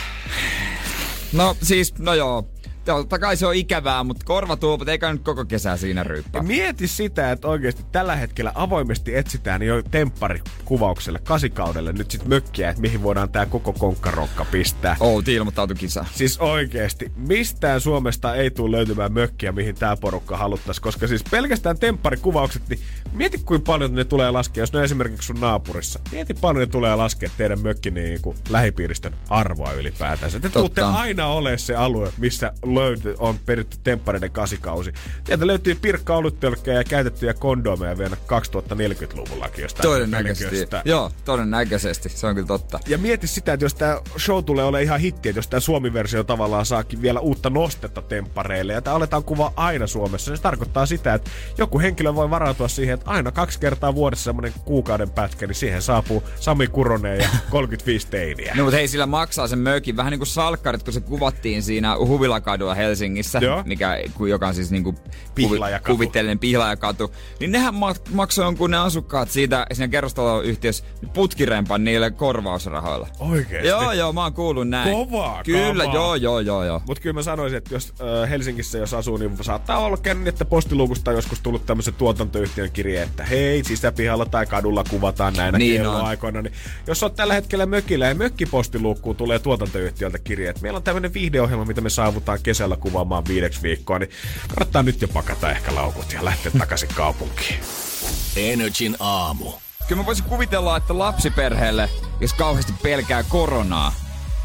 No siis, no joo. Totta kai se on ikävää, mutta korvatuoput eikä nyt koko kesää siinä ryyppää. Mieti sitä, että oikeasti tällä hetkellä avoimesti etsitään jo tempparikuvaukselle, kasikaudelle nyt sit mökkiä, että mihin voidaan tää koko konkkarokka pistää. Outi ilmoittautui kisaan. Siis oikeesti, mistään Suomesta ei tule löytymään mökkiä, mihin tää porukka haluttais, koska siis pelkästään tempparikuvaukset, niin mieti kuinka paljon ne tulee laskea, jos ne on esimerkiksi sun naapurissa. Mieti paljon ne tulee laskea teidän mökki niin kuin lähipiiristön arvoa ylipäätänsä. Te tuutte aina ole se alue, missä löyty, on peritty temppareiden kasikausi. Sieltä löytyy pirkka oluttölkkejä ja käytettyjä kondomeja vielä 2040-luvullakin jostain Todennäköisesti. Joo, todennäköisesti. Se on kyllä totta. Ja mieti sitä, että jos tämä show tulee ole ihan hitti, että jos tämä Suomi-versio tavallaan saakin vielä uutta nostetta temppareille, ja tämä aletaan kuvaa aina Suomessa, niin se tarkoittaa sitä, että joku henkilö voi varautua siihen, että aina kaksi kertaa vuodessa semmoinen kuukauden pätkä, niin siihen saapuu Sami Kuronen ja 35 teiniä. No mutta hei, sillä maksaa sen mökin. Vähän niin kuin salkkarit, kun se kuvattiin siinä Huvilakadulla Helsingissä, Joo. mikä, joka on siis niin Pihlaajakatu. kuvitteellinen pihlaajakatu. Niin nehän mak- maksoi jonkun ne asukkaat siitä siinä kerrostaloyhtiössä putkirempan niille korvausrahoilla. Oikeesti? Joo, joo, mä oon kuullut näin. Kovaa Kyllä, kamaa. joo, joo, joo, joo. Mutta kyllä mä sanoisin, että jos äh, Helsingissä jos asuu, niin saattaa olla käynyt, että postiluukusta on joskus tullut tämmöisen tuotantoyhtiön kirje, että hei, sisäpihalla tai kadulla kuvataan näinä Niin niin kelloaikoina. Niin jos oot tällä hetkellä mökillä ja mökkipostiluukkuun tulee tuotantoyhtiöltä kirje, että meillä on tämmöinen viihdeohjelma, mitä me saavutaan kesällä kuvaamaan viideksi viikkoa, niin kannattaa nyt jo pakata ehkä laukut ja lähteä takaisin kaupunkiin. Energin aamu. Kyllä mä voisin kuvitella, että lapsiperheelle, jos kauheasti pelkää koronaa,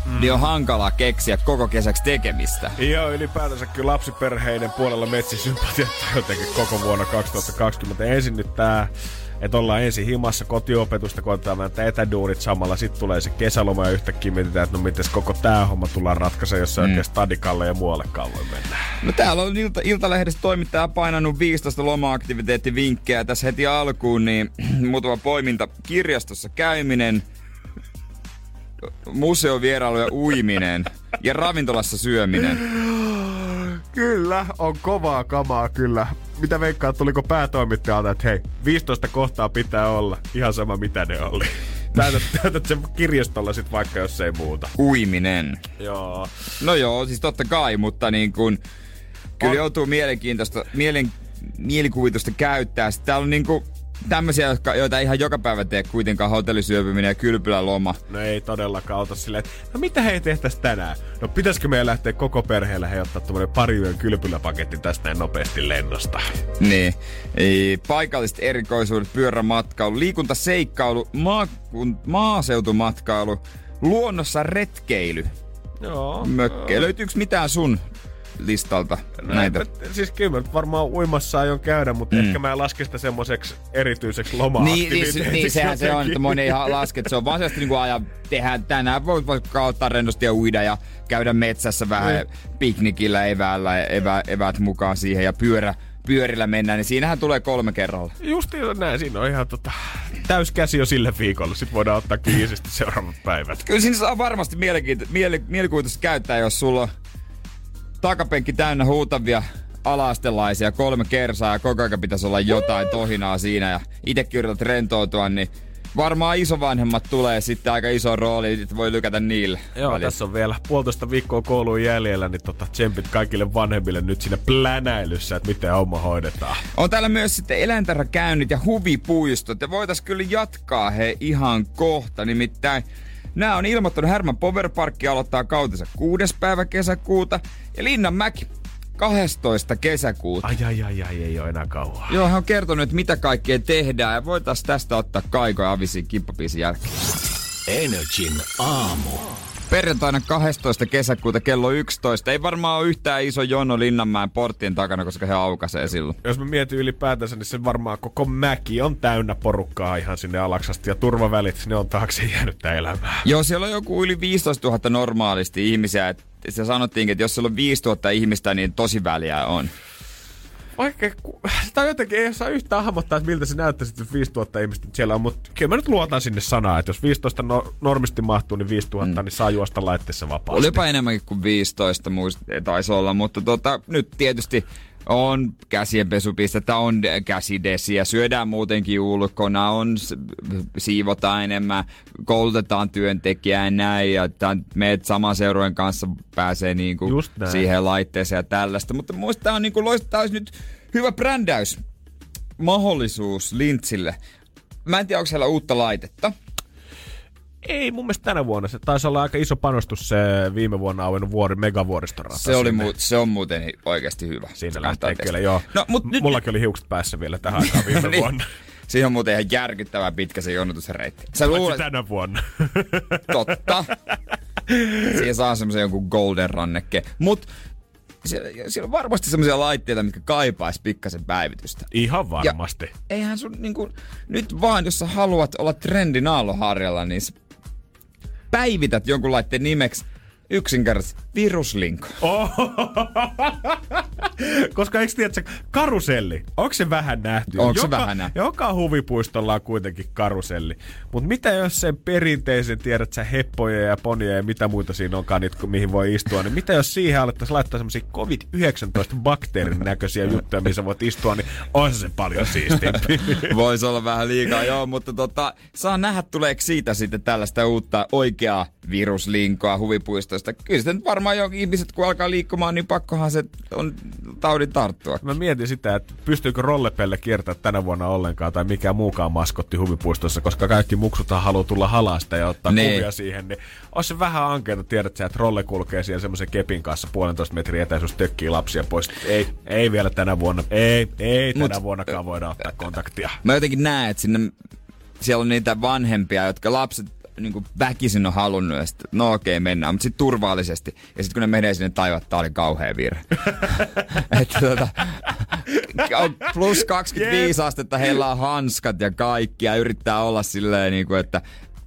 mm. niin on hankalaa keksiä koko kesäksi tekemistä. Joo, ylipäätänsä kyllä lapsiperheiden puolella metsisympatiat jotenkin koko vuonna 2020. Ensin nyt tää että ollaan ensin himassa kotiopetusta, koetaan vähän etäduunit samalla, sitten tulee se kesäloma ja yhtäkkiä mietitään, että no miten koko tämä homma tullaan ratkaisemaan, jos se mm. oikein stadikalle ja muuallekaan voi mennä. No täällä on Ilta, Iltalehdessä toimittaja painanut 15 loma-aktiviteettivinkkejä tässä heti alkuun, niin muutama poiminta. Kirjastossa käyminen, museovierailu ja uiminen ja ravintolassa syöminen. Kyllä, on kovaa kamaa kyllä. Mitä veikkaa, tuliko päätoimittajalta, että hei, 15 kohtaa pitää olla, ihan sama mitä ne oli. Täytät, täytät sen kirjastolla sit vaikka, jos ei muuta. Uiminen. Joo. No joo, siis totta kai, mutta niin kun, kyllä on... joutuu mielenkiintoista, mielen, mielikuvitusta käyttää. Sitten täällä on niin kuin, tämmöisiä, jotka, joita ihan joka päivä tee kuitenkaan hotellisyöpyminen ja kylpyläloma. No ei todellakaan ota silleen, että no mitä he tehtäis tänään? No pitäisikö meidän lähteä koko perheellä he ottaa tuommoinen pari yön kylpyläpaketti tästä näin nopeasti lennosta? Niin. Ei, paikalliset erikoisuudet, pyörämatkailu, liikuntaseikkailu, maa, maaseutumatkailu, luonnossa retkeily. Joo. Mökke. Löytyykö mitään sun listalta näitä? Mä, siis kyllä varmaan uimassa aion käydä, mutta mm. ehkä mä en laske sitä semmoiseksi erityiseksi loma Niin, niin, niin sehän se on, että moni ei laske, että se on vaan sellaista niin kuin ajan, tehdään tänään, voi vaikka ottaa rennosti ja uida ja käydä metsässä vähän mm. piknikillä eväällä, evä, eväät mukaan siihen ja pyörä, pyörillä mennään, niin siinähän tulee kolme kerralla. Just näin, siinä on ihan tota, täys käsi jo sille viikolle. Sitten voidaan ottaa kiisisti seuraavat päivät. Kyllä siinä saa varmasti mielenkiinto- miele- mielikuvitusta käyttää, jos sulla on takapenkki täynnä huutavia alaastelaisia, kolme kersaa ja koko ajan pitäisi olla jotain tohinaa siinä ja itsekin yrität rentoutua, niin varmaan isovanhemmat tulee sitten aika iso rooli, että voi lykätä niille. Joo, välillä. tässä on vielä puolitoista viikkoa kouluun jäljellä, niin tota, tsempit kaikille vanhemmille nyt siinä plänäilyssä, että miten homma hoidetaan. On täällä myös sitten eläintarhakäynnit ja huvipuistot, ja voitais kyllä jatkaa he ihan kohta, nimittäin Nämä on ilmoittanut Herman Power Park aloittaa kautensa 6. päivä kesäkuuta ja Linnanmäki 12. kesäkuuta. Ai, ai, ai, ai, ei ole enää kauan. Joo, hän on kertonut, että mitä kaikkea tehdään ja voitaisiin tästä ottaa Kaiko ja Avisin kippapiisin jälkeen. Energin aamu. Perjantaina 12. kesäkuuta kello 11. Ei varmaan ole yhtään iso jono Linnanmäen porttien takana, koska he aukaisee silloin. Jos mä mietin ylipäätänsä, niin se varmaan koko mäki on täynnä porukkaa ihan sinne alaksasti. Ja turvavälit, ne on taakse jäänyt elämää. Joo, siellä on joku yli 15 000 normaalisti ihmisiä. Se sanottiin, että jos siellä on 5 000 ihmistä, niin tosi väliä on. Vaikka, tai jotenkin ei saa yhtään hahmottaa, että miltä se näyttäisi, että 5000 ihmistä siellä on, mutta kyllä mä nyt luotan sinne sanaa, että jos 15 no, normisti mahtuu, niin 5000, mm. niin saa juosta laitteessa vapaasti. Olipa enemmänkin kuin 15, muist, taisi olla, mutta tota, nyt tietysti on käsienpesupistettä, on käsidesiä, syödään muutenkin ulkona, on siivotaan enemmän, koulutetaan työntekijää ja näin, ja meet saman seurojen kanssa pääsee niinku siihen laitteeseen ja tällaista. Mutta muista on niinku loista, olisi nyt hyvä brändäys mahdollisuus Lintsille. Mä en tiedä, onko siellä uutta laitetta. Ei mun mielestä tänä vuonna. Se taisi olla aika iso panostus se viime vuonna auennut vuori, megavuoristorata. Se, oli mu- se on muuten oikeasti hyvä. Siinä lähtee kyllä, joo. No, mut M- nyt, Mullakin oli hiukset päässä vielä tähän aikaan viime niin. vuonna. Siinä on muuten ihan järkyttävän pitkä se jonotusreitti. Sä luulet... tänä vuonna. Totta. Siinä saa semmoisen jonkun golden rannekke. Mut siellä, siellä on varmasti semmoisia laitteita, mitkä kaipaisi pikkasen päivitystä. Ihan varmasti. Ja eihän sun niinku, nyt vaan, jos sä haluat olla trendin aalloharjalla, niin päivität jonkun laitteen nimeksi yksinkertaisesti viruslinko. Koska eikö tiedä, karuselli, onko se vähän nähty? Onko se vähän nähty? Joka huvipuistolla on kuitenkin karuselli. Mutta mitä jos sen perinteisen tiedät sä heppoja ja ponia ja mitä muita siinä onkaan, niitä, mihin voi istua, niin mitä jos siihen alettaisiin laittaa semmoisia COVID-19 bakteerin näköisiä juttuja, missä voit istua, niin on se paljon siistimpi. Voisi olla vähän liikaa, joo, mutta tota, saa nähdä tuleeko siitä sitten tällaista uutta oikeaa viruslinkoa huvipuisto 15. Kyllä sitten varmaan jo ihmiset, kun alkaa liikkumaan, niin pakkohan se on taudin tarttua. Mä mietin sitä, että pystyykö rollepelle kiertää tänä vuonna ollenkaan tai mikä muukaan maskotti huvipuistossa, koska kaikki muksuthan haluaa tulla halasta ja ottaa Niin. kuvia siihen, niin olisi se vähän ankeeta, tiedät sä, että rolle kulkee siellä semmoisen kepin kanssa puolentoista metriä etäisyys tökkii lapsia pois. Ei, ei vielä tänä vuonna, ei, ei tänä Mut- vuonnakaan voida ottaa kontaktia. Mä jotenkin näen, että sinne, siellä on niitä vanhempia, jotka lapset niin kuin väkisin on halunnut, ja sit, no okei, mennään, mutta sitten turvallisesti. Ja sitten kun ne menee sinne taivaan, tää oli kauhea virhe. että tota, plus 25 astetta, heillä on hanskat ja kaikki, ja yrittää olla silleen, niin kuin, että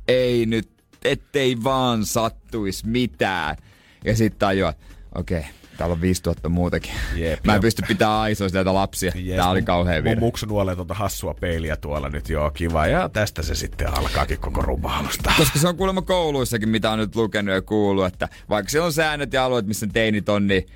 ei nyt, ettei vaan sattuisi mitään. Ja sitten tajuaa, okei, täällä on 5000 muutakin. Jep, Mä en jep. pysty pitämään aisoista näitä lapsia. Jees, Tää oli mun- kauhea Mun virhe. muksu nuolee tuota hassua peiliä tuolla nyt, joo, kiva. Ja tästä se sitten alkaakin koko rumaalusta. Koska se on kuulemma kouluissakin, mitä on nyt lukenut ja kuullut, että vaikka siellä on säännöt ja alueet, missä teinit on, niin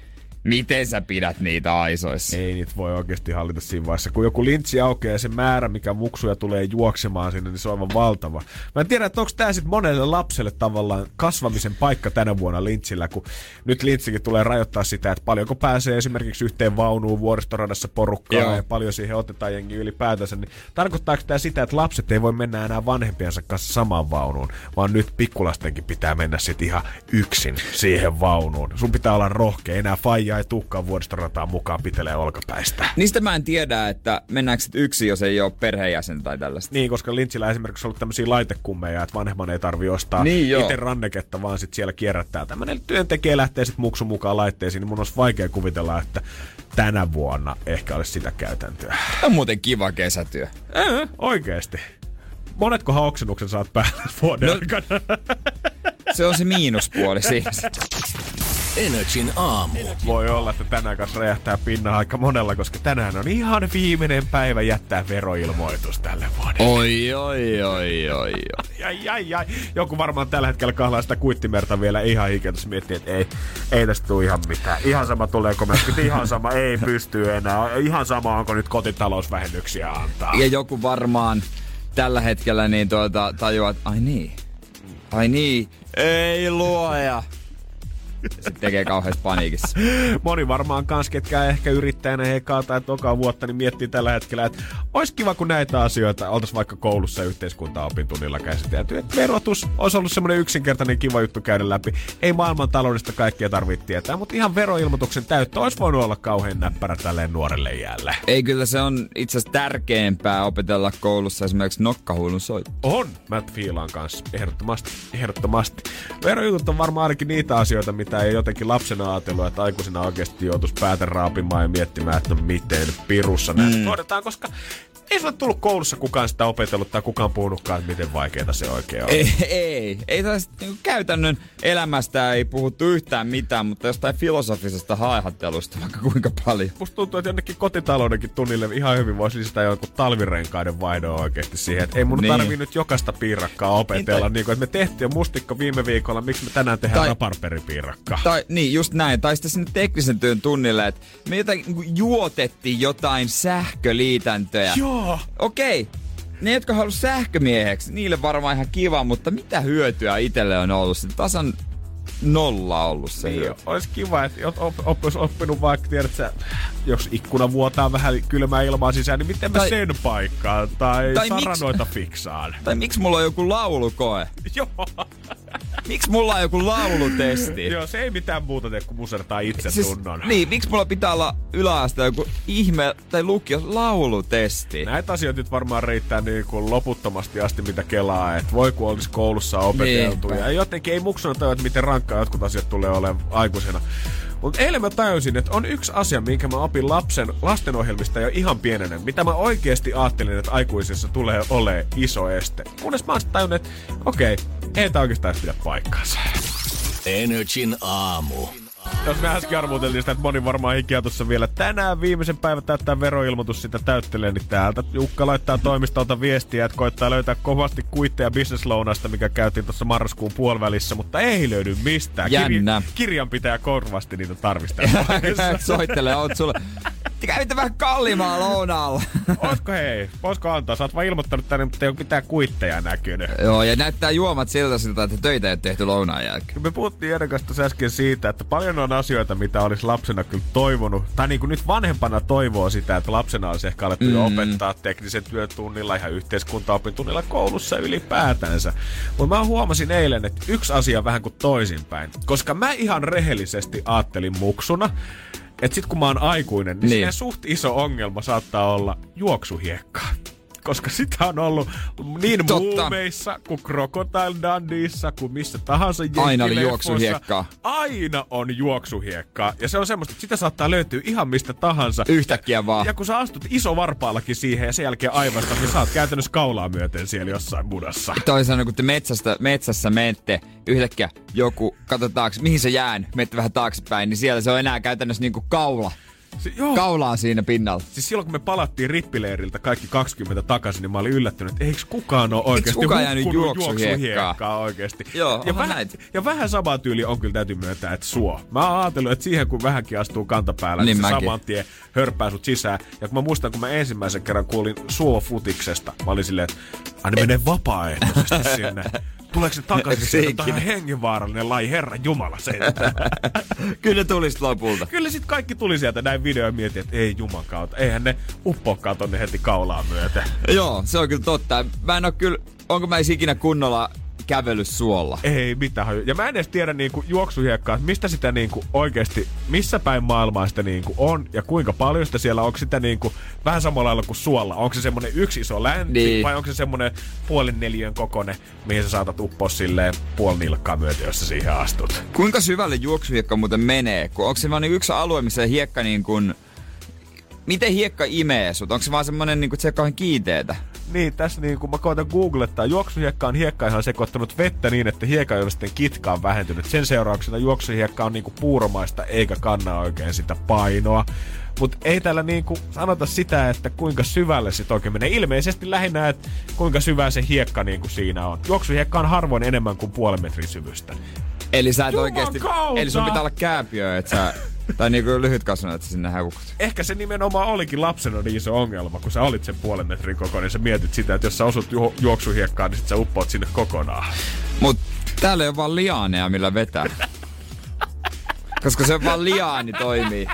miten sä pidät niitä aisoissa? Ei niitä voi oikeasti hallita siinä vaiheessa. Kun joku lintsi aukeaa ja se määrä, mikä muksuja tulee juoksemaan sinne, niin se on aivan valtava. Mä en tiedä, että onko tämä sitten monelle lapselle tavallaan kasvamisen paikka tänä vuonna lintsillä, kun nyt lintsikin tulee rajoittaa sitä, että paljonko pääsee esimerkiksi yhteen vaunuun vuoristoradassa porukkaa Joo. ja paljon siihen otetaan jengi ylipäätänsä. Niin tarkoittaako tämä sitä, että lapset ei voi mennä enää vanhempiensa kanssa samaan vaunuun, vaan nyt pikkulastenkin pitää mennä sitten ihan yksin siihen vaunuun. Sun pitää olla rohkea, enää faija ei tukkaan vuoristorataan mukaan pitelee olkapäistä. Niistä mä en tiedä, että mennäänkö sit yksin, jos ei ole perheenjäsen tai tällaista. Niin, koska Lynchillä esimerkiksi on ollut tämmöisiä laitekummeja, että vanhemman ei tarvi ostaa Niin, itse ranneketta, vaan sitten siellä kierrättää. Tämmöinen työntekijä lähtee sitten muksun mukaan laitteisiin, niin mun olisi vaikea kuvitella, että tänä vuonna ehkä olisi sitä käytäntöä. On muuten kiva kesätyö. Äh, oikeesti. Monetkohan oksennuksen saat päällä vuoden No- aikana? Se on se miinuspuoli siinä. Energin aamu. Voi olla, että tänään kanssa räjähtää pinna aika monella, koska tänään on ihan viimeinen päivä jättää veroilmoitus tälle vuodelle. Oi, oi, oi, oi, oi. Ai, ai, ai. Joku varmaan tällä hetkellä kahlaa sitä kuittimerta vielä ihan hiketus miettii, että ei, ei tästä tule ihan mitään. Ihan sama tuleeko merkit, ihan sama, ei pysty enää. Ihan sama, onko nyt kotitalousvähennyksiä antaa. Ja joku varmaan tällä hetkellä niin tuota, tajuaa, että ai niin. Ai niin. Ei luoja. Sitten tekee kauheassa paniikissa. Moni varmaan kans, ketkä ehkä yrittäjänä ekaa tai tokaa vuotta, niin miettii tällä hetkellä, että olisi kiva, kun näitä asioita oltaisiin vaikka koulussa yhteiskuntaopintunnilla käsitelty. Että verotus olisi ollut semmoinen yksinkertainen kiva juttu käydä läpi. Ei maailman taloudesta kaikkia tarvitse tietää, mutta ihan veroilmoituksen täyttö olisi voinut olla kauhean näppärä tälleen nuorelle jäälle. Ei kyllä se on itse asiassa tärkeämpää opetella koulussa esimerkiksi nokkahuilun soitto. On, mä fiilaan kanssa, ehdottomasti, ehdottomasti. Verojutut on varmaan ainakin niitä asioita, mitä ei jotenkin lapsena ajatellut, että aikuisena oikeasti joutuisi päätä raapimaan ja miettimään, että no miten pirussa näitä mm. hoidetaan, koska ei sulle tullut koulussa kukaan sitä opetellut tai kukaan puhunutkaan, että miten vaikeaa se oikein on. Ei, ei. Ei tästä niinku käytännön elämästä ei puhuttu yhtään mitään, mutta jostain filosofisesta haihattelusta vaikka kuinka paljon. Musta tuntuu, että jonnekin kotitaloudenkin tunnille ihan hyvin voisi lisätä jonkun talvirenkaiden vaihdon oikeasti siihen, että ei mun Niin. niin. tarvii nyt jokaista piirakkaa opetella, niin, niin että me tehtiin jo mustikka viime viikolla, miksi me tänään tehdään Tai- tai... Tai, niin, just näin. Tai sitten sinne teknisen työn tunnille, että me jotain, niinku juotettiin jotain sähköliitäntöjä. Joo. Okei, ne, jotka haluaa sähkömieheksi, niille varmaan ihan kiva, mutta mitä hyötyä itselle on ollut? Se tasan nolla ollut se Niin, hyöty. olisi kiva, että op, op, op, olisi oppinut vaikka, tiedät sä, jos ikkuna vuotaa vähän kylmää ilmaa sisään, niin miten mä Tai- sen paikkaan? Tai, Tai saranoita fiksaan. Tai miksi mulla on joku laulukoe? Joo. Miksi mulla on joku laulutesti? Joo, se ei mitään muuta tee kuin musertaa itse siis, tunnon. niin, miksi mulla pitää olla yläaste joku ihme tai lukio laulutesti? Näitä asioita nyt varmaan riittää niin kuin loputtomasti asti, mitä kelaa, että voi kun olisi koulussa opeteltu. Niinpä. Ja jotenkin ei muksuna tajua, että miten rankkaa jotkut asiat tulee olemaan aikuisena. Mutta eilen mä tajusin, että on yksi asia, minkä mä opin lapsen, lastenohjelmista jo ihan pienenä, mitä mä oikeasti ajattelin, että aikuisessa tulee ole iso este. Kunnes mä oon tajunnut, että okei, ei tää oikeastaan pidä paikkaansa. Energin aamu. Jos me äsken arvuteltiin sitä, että moni varmaan hikeä tuossa vielä tänään viimeisen päivän täyttää veroilmoitus sitä täyttelee, niin täältä Jukka laittaa toimistolta viestiä, että koittaa löytää kovasti kuitteja businesslounasta, mikä käytiin tuossa marraskuun puolivälissä, mutta ei löydy mistään. Jännä. kirjanpitäjä korvasti niitä tarvistaa. Soittele, oot sulla Kävitte vähän kalliimaa lounaalla. Olisiko hei, voisiko antaa? Sä oot vaan ilmoittanut tänne, mutta ei ole mitään kuitteja näkynyt. Joo, ja näyttää juomat siltä siltä, että töitä ei ole tehty lounaan jälkeen. Me puhuttiin Edekasta äsken siitä, että paljon on asioita, mitä olisi lapsena kyllä toivonut. Tai niin kuin nyt vanhempana toivoo sitä, että lapsena olisi ehkä alettu mm. opettaa teknisen työtunnilla, ihan yhteiskuntaopintunnilla koulussa ylipäätänsä. Mutta mä huomasin eilen, että yksi asia vähän kuin toisinpäin. Koska mä ihan rehellisesti ajattelin muksuna, että sit kun mä oon aikuinen, niin, niin. suht iso ongelma saattaa olla juoksuhiekka koska sitä on ollut niin Totta. muumeissa kuin Crocodile Dundeeissa kuin missä tahansa Aina oli juoksuhiekkaa. Aina on juoksuhiekkaa. Ja se on semmoista, että sitä saattaa löytyä ihan mistä tahansa. Yhtäkkiä vaan. Ja kun sä astut iso varpaallakin siihen ja sen jälkeen aivasta, niin sä oot käytännössä kaulaa myöten siellä jossain budassa. Toisaalta kun te metsästä, metsässä menette, yhtäkkiä joku, katsotaanko mihin se jään, menette vähän taaksepäin, niin siellä se on enää käytännössä niinku kaula Si- joo. Kaulaa siinä pinnalla. Siis silloin kun me palattiin rippileiriltä kaikki 20 takaisin, niin mä olin yllättynyt, että eikö kukaan ole oikeasti kukaan jäänyt juoksuhiekkaa oikeasti. Joo, ja, vähän, ja vähän sama tyyli on kyllä täytyy myöntää, että suo. Mä oon ajatellut, että siihen kun vähänkin astuu kantapäällä, niin, niin se saman tien hörppää sut sisään. Ja kun mä muistan, kun mä ensimmäisen kerran kuulin suo-futiksesta, mä olin silleen, että aina menee vapaaehtoisesti sinne. Tuleeko se takaisin sieltä? Tämä hengenvaarallinen laji, herra Jumala se. Kyllä tuli lopulta. Kyllä sitten kaikki tuli sieltä näin video ja mietin, että ei Juman kautta. Eihän ne uppoakaan tonne heti kaulaan myöten. Joo, se on kyllä totta. Mä en oo kyllä, onko mä ikinä kunnolla kävely suolla. Ei mitään. Ja mä en edes tiedä niinku juoksuhiekkaa, mistä sitä niinku oikeasti, missä päin maailmaa sitä niinku on ja kuinka paljon sitä siellä on. Onko sitä niinku vähän samalla lailla kuin suolla? Onko se semmonen yksi iso länti niin. vai onko se semmonen puolen neljön kokonen, mihin sä saatat uppoa silleen puoli nilkkaa myötä, jos sä siihen astut? Kuinka syvälle juoksuhiekka muuten menee? Onko se vaan yksi alue, missä hiekka niin kuin miten hiekka imee sut? Onko se vaan semmonen niinku, että se kauhean kiinteetä? Niin, tässä niin kun mä koitan googlettaa, juoksuhiekka on hiekka ihan sekoittanut vettä niin, että hiekka ei ole sitten kitkaan vähentynyt. Sen seurauksena juoksuhiekka on niinku puuromaista eikä kanna oikein sitä painoa. Mutta ei täällä niinku sanota sitä, että kuinka syvälle sit oikein menee. Ilmeisesti lähinnä, että kuinka syvä se hiekka niinku siinä on. Juoksuhiekka on harvoin enemmän kuin puolen metrin syvystä. Eli sä et oikeesti... Eli sun pitää olla kääpiö, että sä tai niinku lyhyt kasvana, että sinne häukut. Ehkä se nimenomaan olikin lapsena niin iso ongelma, kun sä olit sen puolen metrin kokoinen, niin sä mietit sitä, että jos sä osut ju- juoksuhiekkaan, niin sit sä uppoat sinne kokonaan. Mut täällä ei ole vaan liaaneja, millä vetää. Koska se vaan liaani toimii.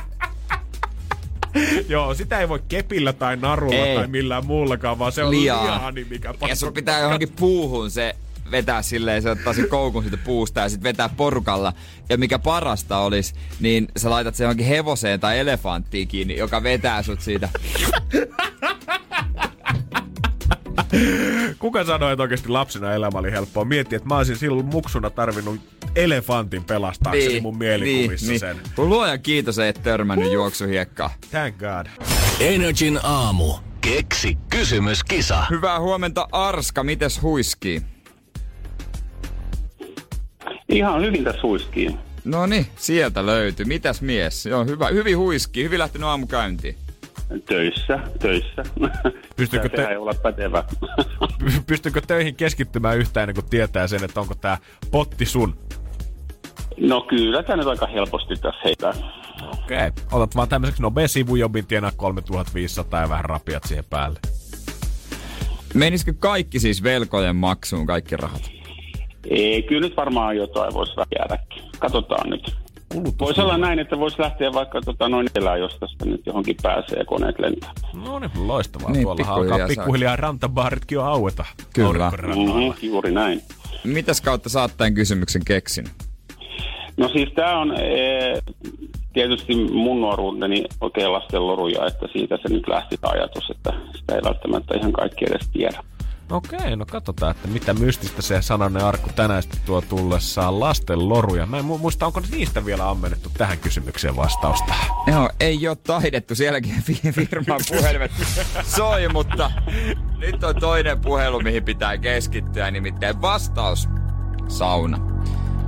Joo, sitä ei voi kepillä tai narulla ei. tai millään muullakaan, vaan se on Liaa. liaani, mikä pakko... Ja sun pitää johonkin puuhun se vetää silleen, se ottaa sen koukun siitä puusta ja sitten vetää porukalla. Ja mikä parasta olisi, niin sä laitat sen johonkin hevoseen tai elefanttiin kiinni, joka vetää sut siitä. Kuka sanoi, että oikeasti lapsena elämä oli helppoa? Mietti, että mä olisin silloin muksuna tarvinnut elefantin pelastaakseni niin, mun mielikuvissa niin, sen. Niin. Luoja kiitos, et törmännyt uh. juoksuhiekkaa. Thank God. Energin aamu. Keksi kysymyskisa. Hyvää huomenta Arska, mites huiskii? Ihan hyvin tässä huiskii. No niin, sieltä löytyy. Mitäs mies? Joo, hyvä, hyvin huiski. Hyvin lähtenyt aamu käyntiin. Töissä, töissä. Pystyykö te... ei olla pätevä. Pystyykö töihin keskittymään yhtään ennen kuin tietää sen, että onko tämä potti sun? No kyllä, tämä nyt aika helposti tässä heitä. Okei. Okay. Otat vaan tämmöiseksi nopea sivujobin, tienaa 3500 ja vähän rapiat siihen päälle. Menisikö kaikki siis velkojen maksuun, kaikki rahat? Ei, kyllä nyt varmaan jotain voisi jäädäkin. Katsotaan nyt. Voisi olla näin, että voisi lähteä vaikka tota, noin elää, jos tästä nyt johonkin pääsee ja koneet lentää. No niin, loistavaa. Niin, Tuolla alkaa pikkuhiljaa rantabaaritkin jo aueta. Kyllä. Mm-hmm, juuri näin. Mitäs kautta saat tämän kysymyksen keksin? No siis tämä on e, tietysti mun nuoruuteni oikein lasten loruja, että siitä se nyt lähti ajatus, että sitä ei välttämättä ihan kaikki edes tiedä. Okei, no katsotaan, että mitä mystistä se sananen arkku tänään sitten tuo tullessaan lasten loruja. Mä en muista, onko niistä vielä ammennettu tähän kysymykseen vastausta. Joo, ei ole taidettu. Sielläkin firman puhelimet soi, mutta nyt on toinen puhelu, mihin pitää keskittyä, nimittäin vastaus. Sauna.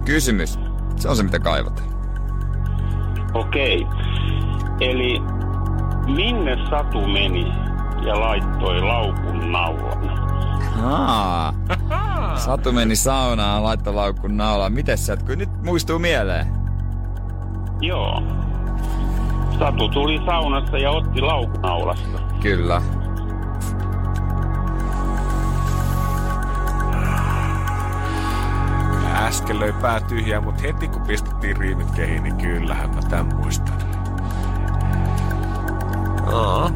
Kysymys. Se on se, mitä kaivataan. Okei. Eli minne Satu meni ja laittoi laukun naulan? Aa, Satu meni saunaan, laittoi laukkun naulaan. Miten sä, kun nyt muistuu mieleen? Joo. Satu tuli saunasta ja otti laukunaulasta. Kyllä. Äsken löi pää tyhjää, mutta heti kun pistettiin riimit kehiin, niin kyllähän mä tämän muistan. Aa.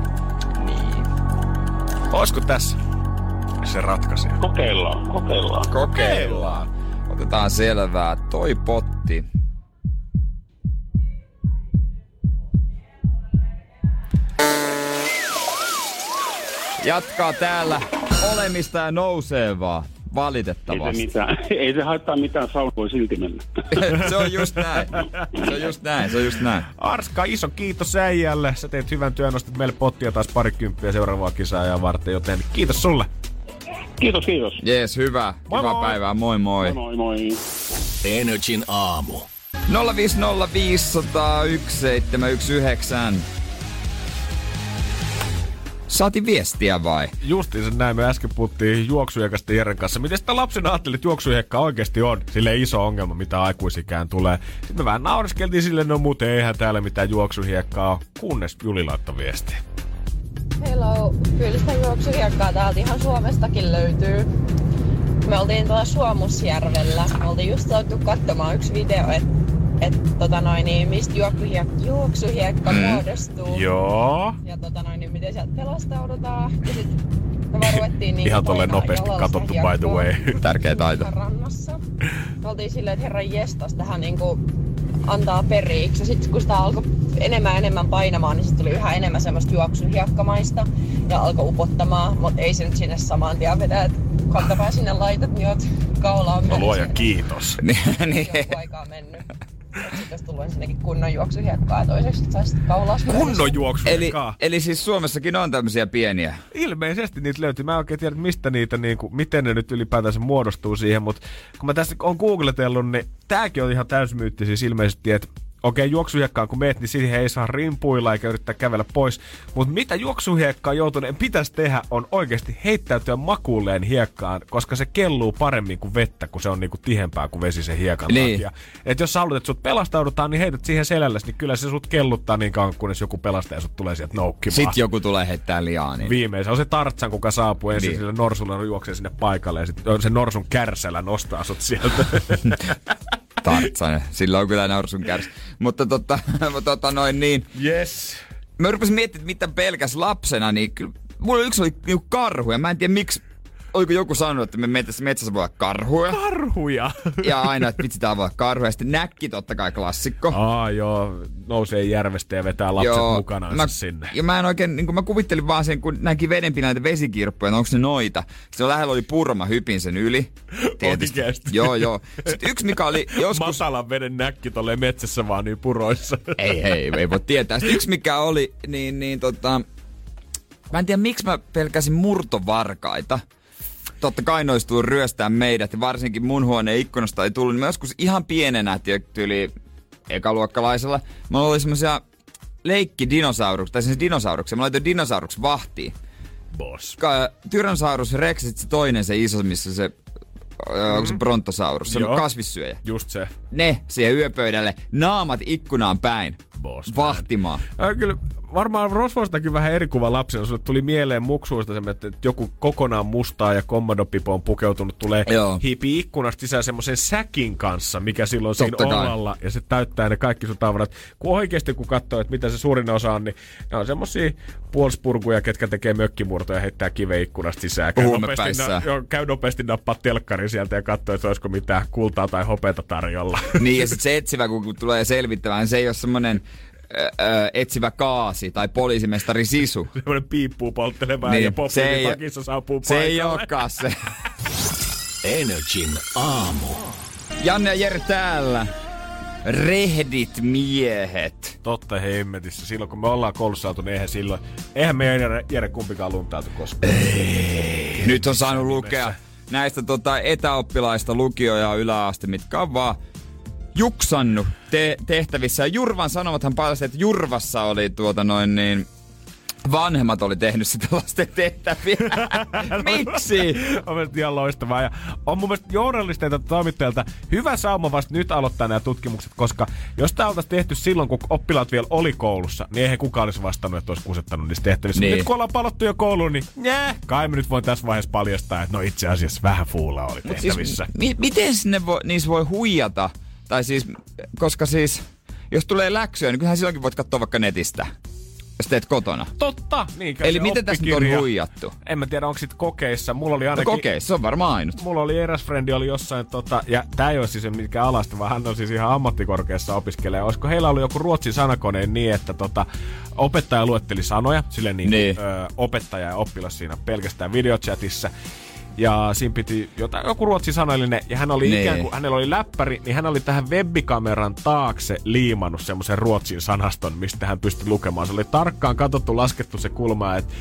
Niin. Olisiko tässä se ratkaisija? Kokeillaan, kokeillaan. Kokeillaan. Otetaan selvää. Toi potti. Jatkaa täällä olemista ja nousee vaan. Ei se, Valitettavasti. mitään, ei se haittaa mitään, sauna voi silti mennä. se on just näin. Se on just näin, se on just näin. Arska, iso kiitos äijälle. Sä teet hyvän työn, nostit meille pottia taas parikymppiä seuraavaa kisaa ja varten, joten kiitos sulle. Kiitos, kiitos. Jees, hyvä. Moi Hyvää moi. päivää. Moi moi. Moi moi. Energin aamu. 050501719. Saatiin viestiä vai? Justiinsa näin, me äsken puhuttiin juoksuhiekasta Jeren kanssa. Miten sitä lapsena ajattelit, että juoksuhiekka oikeasti on sille iso ongelma, mitä aikuisikään tulee. Sitten me vähän naureskeltiin sille, no muuten eihän täällä mitään juoksuhiekkaa ole, kunnes Juli laittoi viestiä. Hello. Kyllä sitä juoksuhiekkaa täältä ihan Suomestakin löytyy. Me oltiin tuolla Suomusjärvellä. Me oltiin just saatu katsomaan yksi video, että et, tota noin, niin, mistä juoksuhiekka, juoksuhiekka mm. muodostuu. Joo. Ja tota noin, niin miten sieltä pelastaudutaan. Ja sit me vaan ruvettiin niin Ihan tolleen nopeasti katsottu, by the way. Tärkeä taito. rannassa. Me oltiin silleen, että herran jestas tähän niinku antaa periksi. Sitten kun sitä alkoi enemmän ja enemmän painamaan, niin sitten tuli yhä enemmän semmoista juoksuhiekkamaista ja alkoi upottamaan, mutta ei se nyt sinne saman tien vedä, että kantapää sinne laitat, niin oot kaulaan No luoja kiitos. niin, niin. Joku aikaa mennyt. Sitten jos tullut ensinnäkin kunnon juoksuhiekkaa ja toiseksi sit saisit kaulaus Kunnon Eli, juoksuhiekkaa. eli siis Suomessakin on tämmöisiä pieniä. Ilmeisesti niitä löytyy. Mä en oikein tiedä, mistä niitä, niin kuin, miten ne nyt ylipäätänsä muodostuu siihen, mutta kun mä tässä on googletellut, niin tääkin on ihan täysmyytti siis ilmeisesti, että okei, juoksuhiekkaan kun meet, niin siihen ei saa rimpuilla eikä yrittää kävellä pois. Mutta mitä juoksuhiekkaan joutuneen pitäisi tehdä, on oikeasti heittäytyä makuulleen hiekkaan, koska se kelluu paremmin kuin vettä, kun se on niinku tihempää kuin vesi se hiekan Niin. takia. Et jos sä haluat, että sut pelastaudutaan, niin heität siihen selälläsi, niin kyllä se sut kelluttaa niin kauan, kunnes joku pelastaja sut tulee sieltä noukkimaan. Sitten joku tulee heittää liaa. Niin. Viimein. Se on se tartsan, kuka saapuu ensin Niin. sille norsulla juoksee sinne paikalle ja sitten se norsun kärsällä nostaa sut sieltä. Tartsanen. Sillä on kyllä norsun kärs. Mutta tota, tota noin niin. yes. Mä rupesin miettimään, mitä pelkäs lapsena, niin kyllä mulla yksi oli niinku karhu ja mä en tiedä miksi oliko joku sanonut, että me metsässä, metsässä voi olla karhuja. Karhuja. Ja aina, että vitsi, tää voi olla karhuja. Sitten näkki totta kai klassikko. Aa joo, nousee järvestä ja vetää lapset Joo, mukanaan mä, sinne. Ja mä en oikein, niin mä kuvittelin vaan sen, kun näki vedenpinnan näitä vesikirppuja, onko ne noita. Sitten lähellä oli purma, hypin sen yli. Oikeesti? Joo, joo. Sitten yksi, mikä oli joskus... Matalan veden näkki tolleen metsässä vaan niin puroissa. ei, ei, ei voi tietää. Sitten yksi, mikä oli, niin, niin tota... Mä en tiedä, miksi mä pelkäsin murtovarkaita. Totta kai nois tullut ryöstää meidät, ja varsinkin mun huoneen ikkunasta ei tullut. Niin mä joskus ihan pienenä, tyyli ekaluokkalaisella, mulla oli semmosia leikkidinosauruksia, tai siis dinosauruksia. Mä laitoin dinosauruksen vahtiin. Boss. Ka- Tyrannosaurus rex, sit se toinen, se iso, missä se, mm. onko se brontosaurus, se on kasvissyöjä. Just se. Ne siihen yöpöydälle, naamat ikkunaan päin, Boss. vahtimaan. Äh, kyllä varmaan Rosvostakin vähän eri kuva lapsena. Sulle tuli mieleen muksuista se, että joku kokonaan mustaa ja kommodopipoon pukeutunut tulee Joo. hiipi ikkunasta sisään semmoisen säkin kanssa, mikä silloin siinä Totta kai. olalla. Ja se täyttää ne kaikki sun tavarat. Kun oikeasti kun katsoo, että mitä se suurin osa on, niin ne on semmosia puolspurkuja, ketkä tekee mökkimurtoja ja heittää kive ikkunasta sisään. Käy nopeasti, na- joo, käy nopeasti nappaa telkkari sieltä ja katsoo, että olisiko mitään kultaa tai hopeata tarjolla. Niin, ja sit se etsivä, kun tulee selvittämään, se ei ole semmonen ö, ö, etsivä kaasi tai poliisimestari Sisu. Semmoinen piippuu poltteleva Niin, ja poppiin ei- takissa saapuu Se ei olekaan se. Energin aamu. Janne ja Jere täällä. Rehdit miehet. Totta hemmetissä. Silloin kun me ollaan koulussa saatu, niin eihän silloin, eihän me Jere, Jere kumpikaan luntautu koskaan. Nyt on saanut lukea näistä tota, etäoppilaista lukio- ja yläaste, mitkä on vaan juksannut te- tehtävissä. Ja Jurvan sanomathan paljasti, että Jurvassa oli tuota noin niin vanhemmat oli tehnyt sitä lasten tehtäviä. Miksi? on mielestäni ihan loistavaa. Ja on mun mielestä journalisteilta toimittajilta hyvä sauma vasta nyt aloittaa nämä tutkimukset, koska jos tämä oltaisiin tehty silloin, kun oppilaat vielä oli koulussa, niin eihän kukaan olisi vastannut, että olisi kusettanut niistä tehtävissä. Niin. Nyt kun ollaan palottu jo kouluun, niin nää, kai me nyt voin tässä vaiheessa paljastaa, että no itse asiassa vähän fuula oli Mut tehtävissä. Siis, mi- miten sinne voi, niissä voi huijata? Tai siis, koska siis, jos tulee läksyjä, niin kyllähän silloinkin voit katsoa vaikka netistä, jos teet kotona. Totta! Niin, Eli miten tässä nyt on huijattu? En mä tiedä, onko sit kokeissa. Mulla oli No ainakin... kokeissa, se on varmaan ainut. Mulla oli eräs frendi oli jossain, tota, ja tää ei ole siis mikä alasta, vaan hän on siis ihan ammattikorkeassa opiskelija. Olisiko heillä ollut joku ruotsin sanakone niin, että tota, opettaja luetteli sanoja, sille niin, Niin. niin. Ö, opettaja ja oppilas siinä pelkästään videochatissa. Ja siinä piti jotain, joku ruotsin sanallinen, ja hän oli Niin. ikään kuin, hänellä oli läppäri, niin hän oli tähän webbikameran taakse liimannut semmoisen ruotsin sanaston, mistä hän pystyi lukemaan. Se oli tarkkaan katsottu, laskettu se kulma, että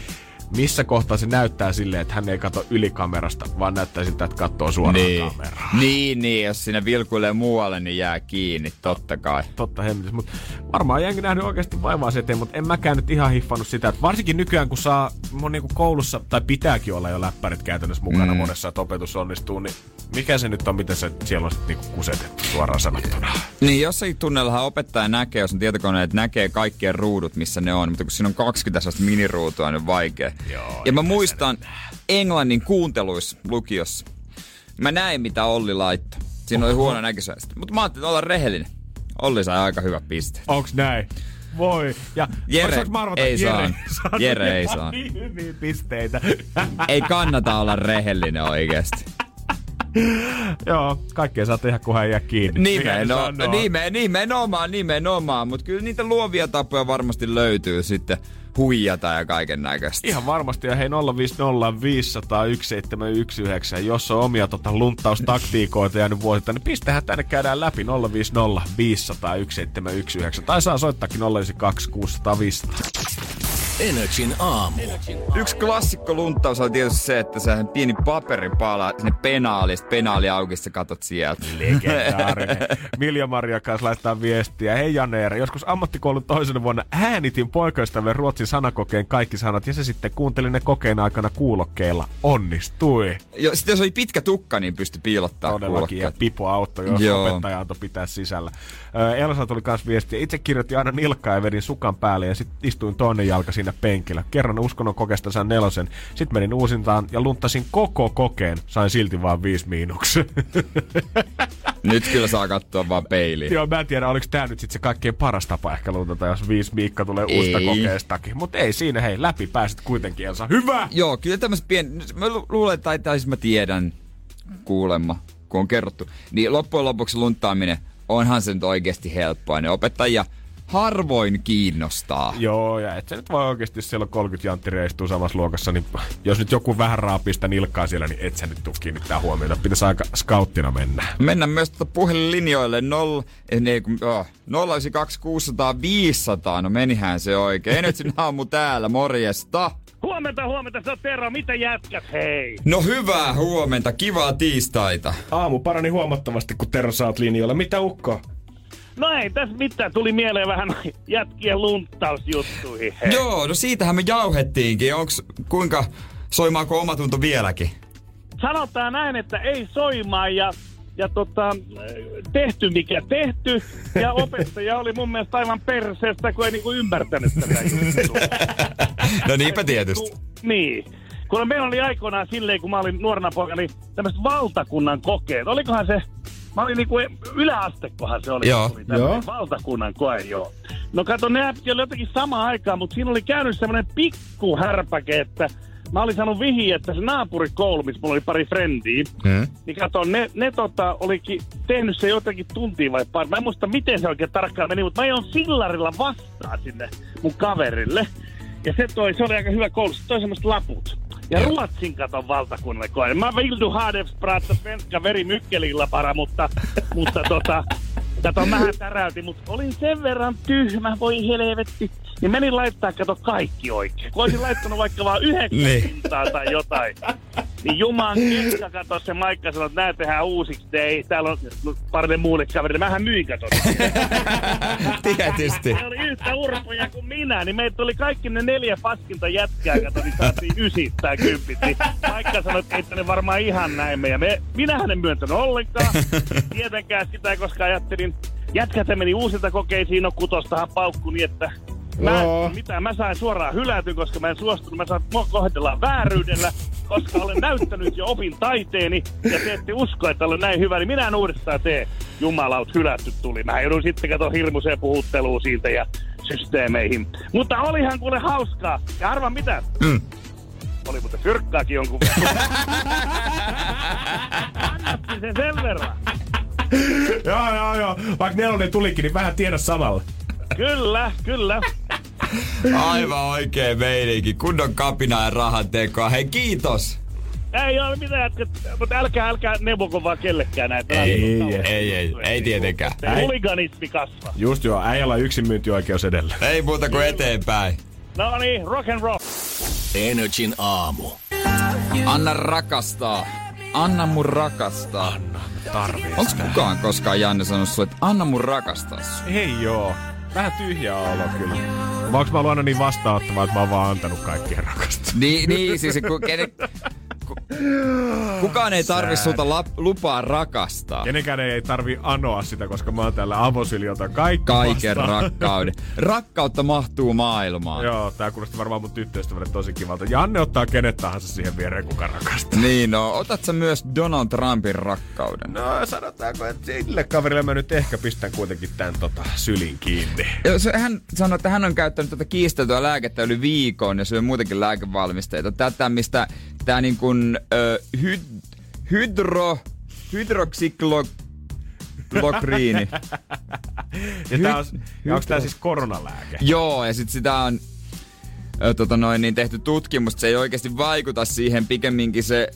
missä kohtaa se näyttää silleen, että hän ei katso ylikamerasta, vaan näyttää siltä, että katsoo suoraan Niin. kameraan. niin, niin, jos sinne vilkuilee muualle, niin jää kiinni, totta kai. Totta hemmetis, mutta varmaan jengi nähnyt oikeasti vaivaa se eteen, mutta en mäkään nyt ihan hiffannut sitä, että varsinkin nykyään kun saa mun niinku koulussa, tai pitääkin olla jo läppärit käytännössä mukana Mm. monessa, että opetus onnistuu, niin mikä se nyt on, miten se siellä on sit niinku kusetettu suoraan sanottuna. Niin jossakin tunnellahan opettaja näkee, jos on tietokoneet, näkee kaikkien ruudut, missä ne on. Mutta kun siinä on 20 sellaista miniruutua, niin on vaikea. Joo, ja mä muistan englannin kuunteluissa lukiossa. Mä näin, mitä Olli laittoi. Siinä oli huono näköisesti. Mutta mä ajattelin olla rehellinen. Olli sai aika hyvä piste. Onks näin? Voi. Ja Jere saanko arvata, ei Jere saanut Jere ei saanut. Niin hyviä pisteitä. Ei kannata olla rehellinen oikeasti. Joo, kaikkea saa tehdä, kunhan ei jää kiinni. Se Nimenomaan, nimenomaan, nimenomaan. Mutta kyllä niitä luovia tapoja varmasti löytyy sitten huijata ja kaiken näköistä. Ihan varmasti, ja hei 050 500 1719, jos on omia tota, lunttaustaktiikoita jäänyt vuosittain, niin pistähän tänne käydään läpi 050 500 1719, tai saa soittaakin 092 600 500. Energin aamu. Yksi klassikko lunttaus on tietysti se, että se pieni paperipala sinne penaali, penaali auki, sä katot sieltä. Legendaarinen. Milja Maria kanssa laittaa viestiä. Hei Janeer, joskus ammattikoulun toisena vuonna äänitin poikaystävälle ruotsin sanakokeen kaikki sanat ja se sitten kuuntelin ne kokeen aikana kuulokkeilla. Onnistui. Jo, sitten jos oli pitkä tukka, niin pystyi piilottaa Todellakin, ja kuulokkeet. Pipo auttoi, jos Joo. opettaja antoi pitää sisällä. Elsa tuli kanssa viestiä. Itse kirjoitin aina nilkkaa ja vedin sukan päälle ja sitten istuin toinen jalka siinä penkillä. Kerran uskonnon kokeesta sain nelosen. Sitten menin uusintaan ja lunttasin koko kokeen. Sain silti vaan viisi miinuksen. Nyt kyllä saa katsoa vaan peiliin. Joo, mä en tiedä, oliko tää nyt sit se kaikkein paras tapa ehkä luntata, jos viisi Miikka tulee Ei. uusista kokeestakin. Mutta ei siinä, hei, läpi pääsit kuitenkin, Elsa. Hyvä! Joo, kyllä tämmöiset pien... Mä lu- luulen, tai, tai siis mä tiedän kuulemma, kun on kerrottu. Niin loppujen lopuksi lunttaaminen, onhan se nyt oikeasti helppoa. Ne opettajia harvoin kiinnostaa. Joo, ja et sä nyt voi oikeasti, siellä on 30 janttiria istuu samassa luokassa, niin jos nyt joku vähän raapii sitä nilkkaa siellä, niin et sä nyt tuu kiinnittää huomiota. Pitäisi aika skauttina mennä. Mennään myös tuota puhelinlinjoille 0, eh, ne, kun, oh, 092 600 500. No menihän se oikein. Energin aamu täällä, morjesta. Huomenta, huomenta, se on Tero. Mitä jätkät, hei? No hyvää huomenta, kivaa tiistaita. Aamu parani huomattavasti, kun Tero saat linjoilla. Mitä ukko? No ei tässä mitään, tuli mieleen vähän jätkien lunttausjuttuihin. Hei. Joo, no siitähän me jauhettiinkin. Onks, kuinka soimaako omatunto vieläkin? Sanotaan näin, että ei soimaa ja, ja tota, tehty mikä tehty. Ja opettaja oli mun mielestä aivan perseestä, kun ei niinku ymmärtänyt tätä juttua. No niinpä tietysti. Ku- Niin. Kun meillä oli aikoinaan silleen, kun mä olin nuorena poika, niin tämmöiset valtakunnan kokeet. Olikohan se, mä olin niinku yläastekohan se oli. Joo. Oli Joo. Valtakunnan koe, joo. No kato, ne oli jotenkin sama aikaa, mutta siinä oli käynyt semmoinen pikku härpäke, että mä olin saanut vihiä, että se naapurikoulu, missä mulla oli pari frendiä, Hmm? niin kato, ne, ne tota, olikin tehnyt se jotakin tuntia vai pari. Mä en muista, miten se oikein tarkkaan meni, mutta mä ajoin sillarilla vastaan sinne mun kaverille. Ja se toi, se oli aika hyvä koulu, se toi semmoset laput. Ja Joo. Ruotsin katon valtakunnalle koe. Mä vill du ha det prata svenska veri mykkelillä para, mutta, mutta tota, kato, mähän täräytin, mutta olin sen verran tyhmä, voi helvetti. Niin menin laittaa, kato, kaikki oikein. Kun olisin laittanut vaikka vaan yhdeksän Niin. pintaa tai jotain. Niin Juman keska kato se Maikka sanoi, että nää tehdään uusiksi. Ei, täällä on parille muulle kaverille. Mähän myin kato. Tietysti. Ne oli yhtä urpoja kuin minä, niin meitä tuli kaikki ne neljä paskinta jätkää, kato, niin saatiin ysit tai kympit. Niin Maikka sanoi, että ei ne varmaan ihan näin me. Ja me, minähän en myöntänyt ollenkaan. Tietenkään sitä, koska ajattelin, jätkät meni uusilta kokeisiin, no kutostahan paukku niin, että Mä, Joo. mitä mä sain suoraan hylätyn, koska mä en suostunut. Mä saan, kohdellaan vääryydellä, koska olen näyttänyt jo opin taiteeni. Ja te ette usko, että olen näin hyvä, niin minä en uudestaan tee. Jumalaut, hylätty tuli. Mä joudun sitten kato hirmuiseen puhutteluun siitä ja systeemeihin. Mutta olihan kuule hauskaa. Ja arva mitä? Mm. Oli muuten fyrkkaakin jonkun verran. Kannatti se sen verran. Joo, joo, joo. Vaikka nelonen tulikin, niin vähän tiedä samalla. Kyllä, kyllä. Aivan oikein meininki. Kunnon kapina ja rahan tekoa. Hei, kiitos! Ei ole mitään, mutta älkää, älkää neuvoko vaan kellekään näitä. Ei, asioita. ei, ei, ei tietenkään. Ei Huliganismi kasva. Just joo, äijällä yksin myyntioikeus edellä. Ei muuta kuin eteenpäin. No niin, rock and roll. Energin aamu. Anna rakastaa. Anna mun rakastaa. Anna, Tarvii Onks kukaan koskaan Janne sanonut sulle, että anna mun rakastaa sua? Ei joo. Vähän tyhjä olo kyllä. Vai onks mä niin vastaanottava, että mä oon vaan antanut kaikkien rakastaa? Niin, niin siis ku, kenen, kukaan ei tarvi Sad. sulta lap, lupaa rakastaa. Kenenkään ei tarvi anoa sitä, koska mä oon täällä avosyliota kaikki Kaiken vastaan. rakkauden. Rakkautta mahtuu maailmaan. Joo, tää kuulosti varmaan mun tyttöystävälle tosi kivalta. Janne ottaa kenet tahansa siihen viereen, kuka rakastaa. Niin no, otat sä myös Donald Trumpin rakkauden? No sanotaanko, että sille kaverille mä nyt ehkä pistän kuitenkin tän tota sylin kiinni. Joo, se, hän sanoi, että hän on käyttänyt tätä kiisteltyä lääkettä yli viikon ja syö muutenkin lääkevalmisteita. Tätä, mistä tää niin kuin ö, hyd, hydro, hydroksiklokriini. Ja, tää on, Hy- ja onks tää siis koronalääke? Joo, ja sit sitä on ö, tota noin, niin tehty tutkimus, että se ei oikeasti vaikuta siihen, pikemminkin se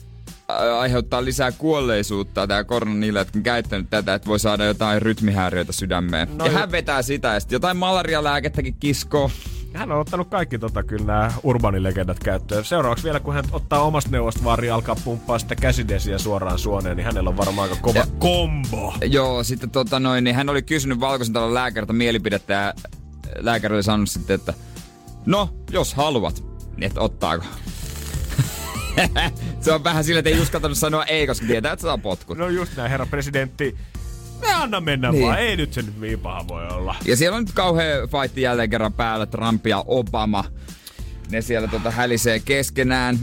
aiheuttaa lisää kuolleisuutta tämä korona niille, jotka on käyttänyt tätä, että voi saada jotain rytmihäiriöitä sydämeen. No ja hän vetää sitä ja sitten jotain malarialääkettäkin kiskoo. Hän on ottanut kaikki tota kyllä nämä urbanilegendat käyttöön. Seuraavaksi vielä, kun hän ottaa omasta neuvosta vaari alkaa pumppaa sitä käsidesiä suoraan suoneen, niin hänellä on varmaan aika kova Ja- kombo. Joo, sitten tota noin, niin hän oli kysynyt Valkoisen talon lääkäriltä mielipidettä ja lääkäri oli sanonut sitten, että no, jos haluat, niin et ottaako. se on vähän sillä, että ei uskaltanut sanoa ei, koska tietää, että saa potkut. No just näin, herra presidentti. Me anna mennä Niin. vaan, ei nyt se nyt niin paha voi olla. Ja siellä on nyt kauhea fight jälleen kerran päällä, Trump ja Obama. Ne siellä tota hälisee keskenään.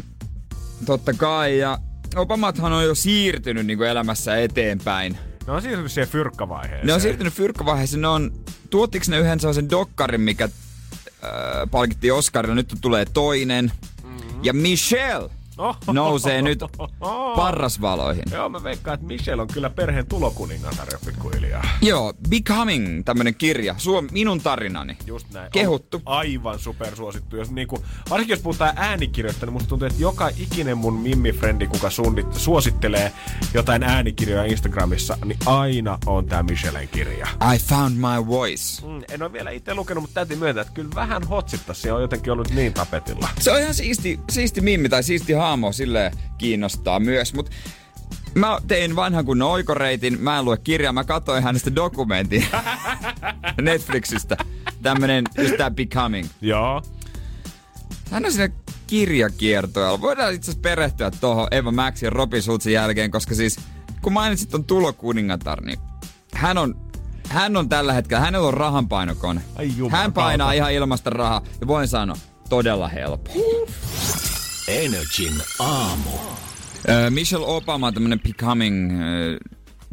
Totta kai, ja Obamathan on jo siirtynyt niin kuin elämässä eteenpäin. Ne on siirtynyt siihen fyrkkavaiheeseen. Ne on siirtynyt fyrkkavaiheeseen. Ne on, tuottiko ne yhden sellaisen dokkarin, mikä äh, palkittiin Oscarilla. Nyt tulee toinen. Ja Michelle. Nousee nyt parrasvaloihin. Joo, mä veikkaan, että Michelle on kyllä perheen tulokuningatar jo pikkuhiljaa. Joo, Becoming, tämmönen kirja. Suom, minun tarinani. Just näin. Kehuttu. On aivan supersuosittu. Jos niinku, varsinkin jos puhutaan äänikirjoista, niin musta tuntuu, että joka ikinen mun mimmifrendi, kuka suunnit, suosittelee jotain äänikirjoja Instagramissa, niin aina on tää Michellen kirja. I found my voice. Mm, en ole vielä itse lukenut, mutta täytyy myöntää, että kyllä vähän hotsittaa. Se on jotenkin ollut niin tapetilla. Se on ihan siisti, siisti mimmi tai siisti haamo, silleen kiinnostaa myös, mut Mä tein vanhan kunnon oikoreitin, mä en lue kirjaa, mä katsoin hänestä dokumentin Netflixistä. Tämmönen, just tää Becoming. Joo. Hän on siinä kirjakiertoilla. Voidaan itse asiassa perehtyä tuohon Eva Max ja Robin Schultzin jälkeen, koska siis kun mainitsit ton tulokuningatar, niin hän on, hän on tällä hetkellä, hänellä on rahanpainokone. Ai jumalauta. hän painaa ihan ilmasta rahaa ja voin sanoa, todella helppo. Energin aamu. Michelle Obama, tämmönen Becoming ö,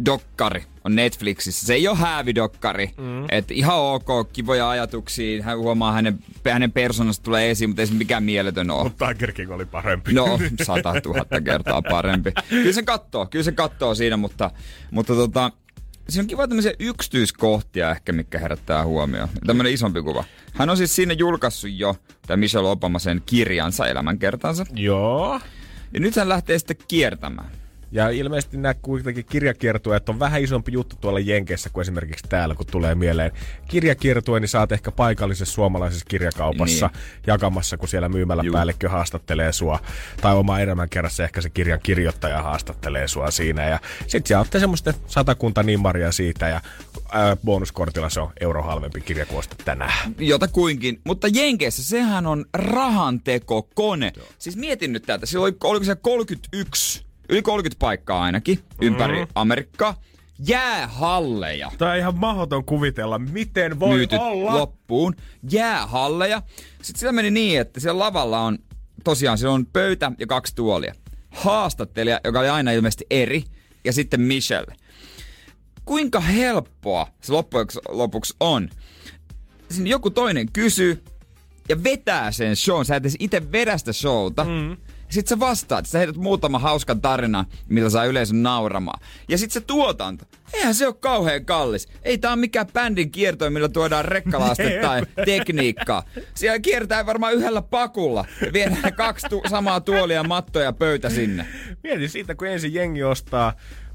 dokkari on Netflixissä. Se ei ole häävidokkari. Mm. Et ihan ok, kivoja ajatuksia. Hän huomaa hänen, hänen persoonasta tulee esiin, mutta ei se mikään mieletön ole. Mutta Tiger King oli parempi. No, sata tuhatta kertaa parempi. Kyllä se kattoo, kyllä se kattoo siinä, mutta, mutta tota, siinä on kiva tämmöisiä yksityiskohtia ehkä, mikä herättää huomioon. Tämmöinen isompi kuva. Hän on siis sinne julkaissut jo, tämä Michelle Obama, sen kirjansa, elämänkertansa. Joo. Ja nyt hän lähtee sitten kiertämään. Ja ilmeisesti nämä kuitenkin kirjakiertueet on vähän isompi juttu tuolla Jenkeissä kuin esimerkiksi täällä, kun tulee mieleen. Kirjakiertue, niin saat ehkä paikallisessa suomalaisessa kirjakaupassa niin. jakamassa, kun siellä myymäläpäällikkö haastattelee sua. Tai oma elämänkerrassa ehkä se kirjan kirjoittaja haastattelee sua siinä. Ja sit sä ootte semmoista satakunta nimmaria siitä ja ää, bonuskortilla se on euro halvempi kirjakuosta tänään. Jota kuinkin. Mutta Jenkeissä sehän on rahantekokone. Siis mietin nyt täältä. Siellä oli, oliko se 31, yli 30 paikkaa ainakin ympäri Mhm. Amerikkaa. Jäähalleja. Tämä on ihan mahdoton kuvitella, miten voi myyty olla. loppuun. Jäähalleja. Sitten siellä meni niin, että siellä lavalla on, tosiaan siellä on pöytä ja kaksi tuolia. Haastattelija, joka oli aina ilmeisesti eri, ja sitten Michelle. Kuinka helppoa se loppujen lopuksi on? Siinä joku toinen kysyy ja vetää sen shown. Sä et edes itse vedä sitä showta. Mm. Sitten sä vastaat, sä heität muutama hauskan tarina, millä saa yleisön nauramaan. Ja sitten se tuotanto. Eihän se ole kauhean kallis. Ei tää on mikään bändin kierto, millä tuodaan rekkalaaste tai tekniikkaa. Siellä kiertää varmaan yhdellä pakulla. Viedään kaksi tu- samaa tuolia, mattoja ja pöytä sinne. Mieti siitä, kun ensin jengi ostaa,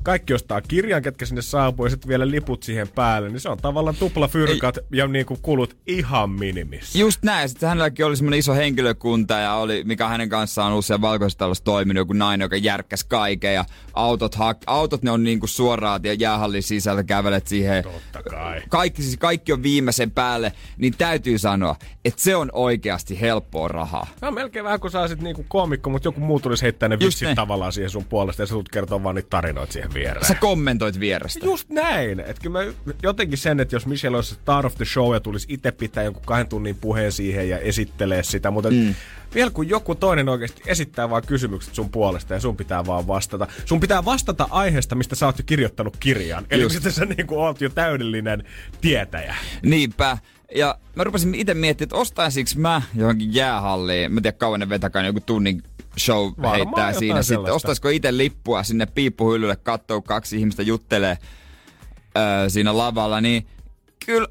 kaikki ostaa kirjan, ketkä sinne saapuu, ja sitten vielä liput siihen päälle, niin se on tavallaan tupla fyrkat ja niinku kulut ihan minimissä. Just näin. Sitten hänelläkin oli semmoinen iso henkilökunta ja oli, mikä hänen kanssaan on siellä valkoisessa talossa toiminut, joku nainen, joka järkkäs kaiken ja autot, hak- autot ne on niinku suoraan ja jäähallin sisältä kävelet siihen. Totta kai. Kaikki, siis kaikki on viimeisen päälle, niin täytyy sanoa, että se on oikeasti helppoa rahaa. Tämä on melkein vähän kuin sä olisit niinku koomikko, mutta joku muu tulisi heittää ne vitsit tavallaan siihen sun puolesta ja sä tulet kertoa vaan niitä tarinoita siihen viereen. Sä kommentoit vierestä. Just näin. Et kyllä mä jotenkin sen, että jos Michelle olisi star of the show ja tulisi itse pitää jonkun kahden tunnin puheen siihen ja esittelee sitä, mutta mm. vielä kun joku toinen oikeasti esittää vaan kysymykset sun puolesta ja sun pitää vaan vastata. Sun pitää vastata aiheesta, mistä sä oot jo kirjoittanut kirjan. Eli Just. mistä sä niinku oot jo täydellinen tietäjä. Niinpä. Ja mä rupesin itse miettimään, että ostaisinko mä johonkin jäähalliin, mä en tiedä kauan ne vetäkään, joku tunnin show Varmaan heittää siinä. Sitten ostaisiko itse lippua sinne piippuhyllylle kattoo kaksi ihmistä juttelee öö, siinä lavalla, niin kyllä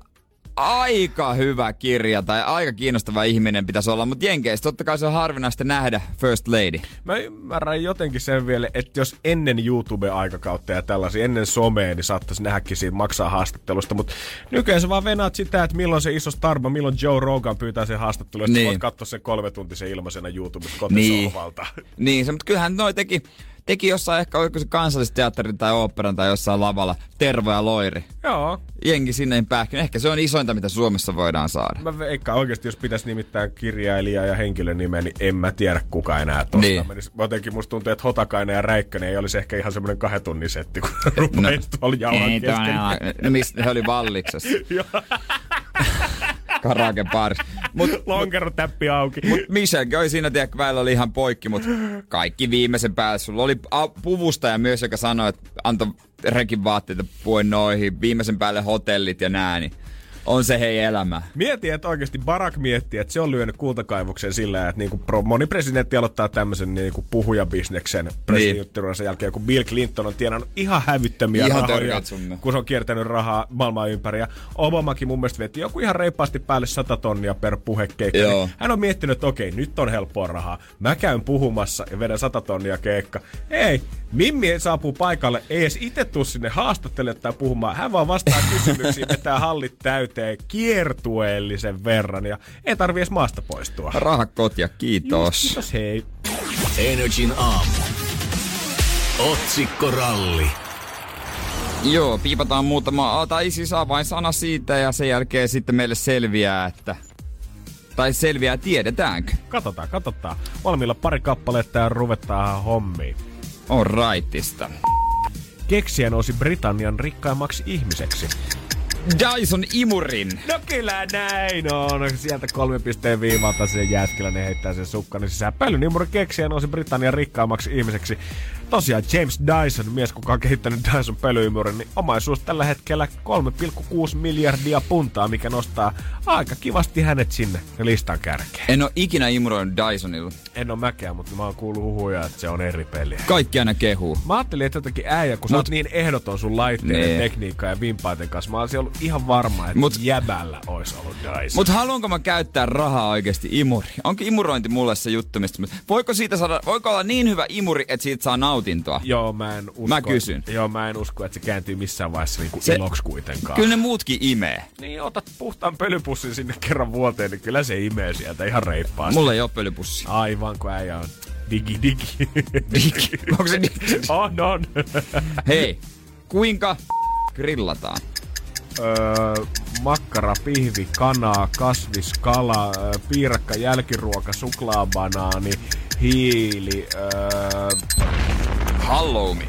aika hyvä kirja tai aika kiinnostava ihminen pitäisi olla, mutta Jenkeissä totta kai se on harvinaista nähdä First Lady. Mä ymmärrän jotenkin sen vielä, että jos ennen YouTube-aikakautta ja tällaisia, ennen somea, niin saattaisi nähdäkin siitä maksaa haastattelusta, mutta nykyään sä vaan venaat sitä, että milloin se iso starba, milloin Joe Rogan pyytää sen haastattelun, niin. Niin. voit katsoa sen kolme tuntisen ilmaisena YouTubesta Niin. kotisohvalta. Niin, se, mutta kyllähän noi teki, teki jossain ehkä oliko se kansallisteatterin tai oopperan tai jossain lavalla Tervo ja Loiri. Joo, Jengi sinne pähkin. Ehkä se on isointa, mitä Suomessa voidaan saada. mä veikkaan oikeasti, jos pitäisi nimittää kirjailija ja henkilön nimeä, niin en mä tiedä kuka enää tosta Niin. menisi. Jotenkin musta tuntuu, että Hotakainen ja Räikkönen ei olisi ehkä ihan semmoinen kahden tunnin setti, kun rupeaa no. tuolla jauhan Ei, kesken. todella. no mistä he oli valliksessa. Karaoke bars. Mut, Lonkero täppi auki. mut Michellekin oli siinä, tiedä, välillä oli ihan poikki, mutta kaikki viimeisen päälle. Sulla oli puvustaja myös, joka sanoi, että antoi rekin vaatteita puen noihin, viimeisen päälle hotellit ja nää, niin on se hei elämä. Mieti, että oikeasti Barack miettii, että se on lyönyt kultakaivuksen sillä, että niinku pro, moni presidentti aloittaa tämmöisen niinku puhujabisneksen presidenttiuransa jälkeen, kun Bill Clinton on tienannut ihan hävyttömiä Ihan rahoja, kun se on kiertänyt rahaa maailman ympäri. Ja Obamakin mun mielestä veti joku ihan reippaasti päälle 100 tonnia per puhekeikka. Niin Hän on miettinyt, että okei, nyt on helppoa rahaa. Mä käyn puhumassa ja vedän 100 tonnia keikka. Ei, Mimmi saapuu paikalle, ei edes itse tuu sinne haastattelemaan tai puhumaan. Hän vaan vastaa kysymyksiin, vetää hallit täyteen kiertueellisen verran ja ei tarvi edes maasta poistua. Raha kotia, kiitos. Kiitos, hei. Energin aamu. Otsikkoralli. Joo, piipataan muutama, tai siis avainsana siitä ja sen jälkeen sitten meille selviää, että... Tai selviää, tiedetäänkö? Katsotaan, katsotaan. Valmiilla pari kappaletta ja ruvetaan hommiin. On raitista. Keksijä nousi Britannian rikkaimmaksi ihmiseksi. Dyson Imurin. No kyllä näin on. Sieltä kolme pisteen viivalta se Jääskeläinen heittää sen sukkan sisään. Pölynimuri keksijä nousi Britannian rikkaimmaksi ihmiseksi. Tosiaan James Dyson, mies kuka on kehittänyt Dyson pölyimurin, niin omaisuus tällä hetkellä 3,6 miljardia puntaa, mikä nostaa aika kivasti hänet sinne listan kärkeen. En oo ikinä imuroinut Dysonilla. En ole mäkään, mutta mä oon kuullut huhuja, että se on eri peli. Kaikki aina kehuu. Mä ajattelin, että jotenkin äijä, kun sä Mut- oot niin ehdoton sun laitteiden, Nee. tekniikka ja vimpaiden kanssa. Mä olisin ollut ihan varma, että Mut, jäbällä olisi ollut Dyson. Mut haluanko mä käyttää rahaa oikeasti imuri? Onko imurointi mulle se juttu, mistä... Voiko siitä saada, voiko olla niin hyvä imuri, että siitä saa nautintoa. Joo, mä en usko. Mä kysyn. Joo, mä en usko, että se kääntyy missään vaiheessa niinku Se- iloksi kuitenkaan. Kyllä ne muutkin imee. Niin, otat puhtaan pölypussin sinne kerran vuoteen, niin kyllä se imee sieltä ihan reippaasti. Mulla ei ole pölypussi. Aivan, kun äijä on digi digi. Digi. Onko se digi? on, on. Hei, kuinka grillataan? öö, makkara, pihvi, kanaa, kasvis, kala, öö, piirakka, jälkiruoka, suklaabanaani, hiili, öö, Halloumi.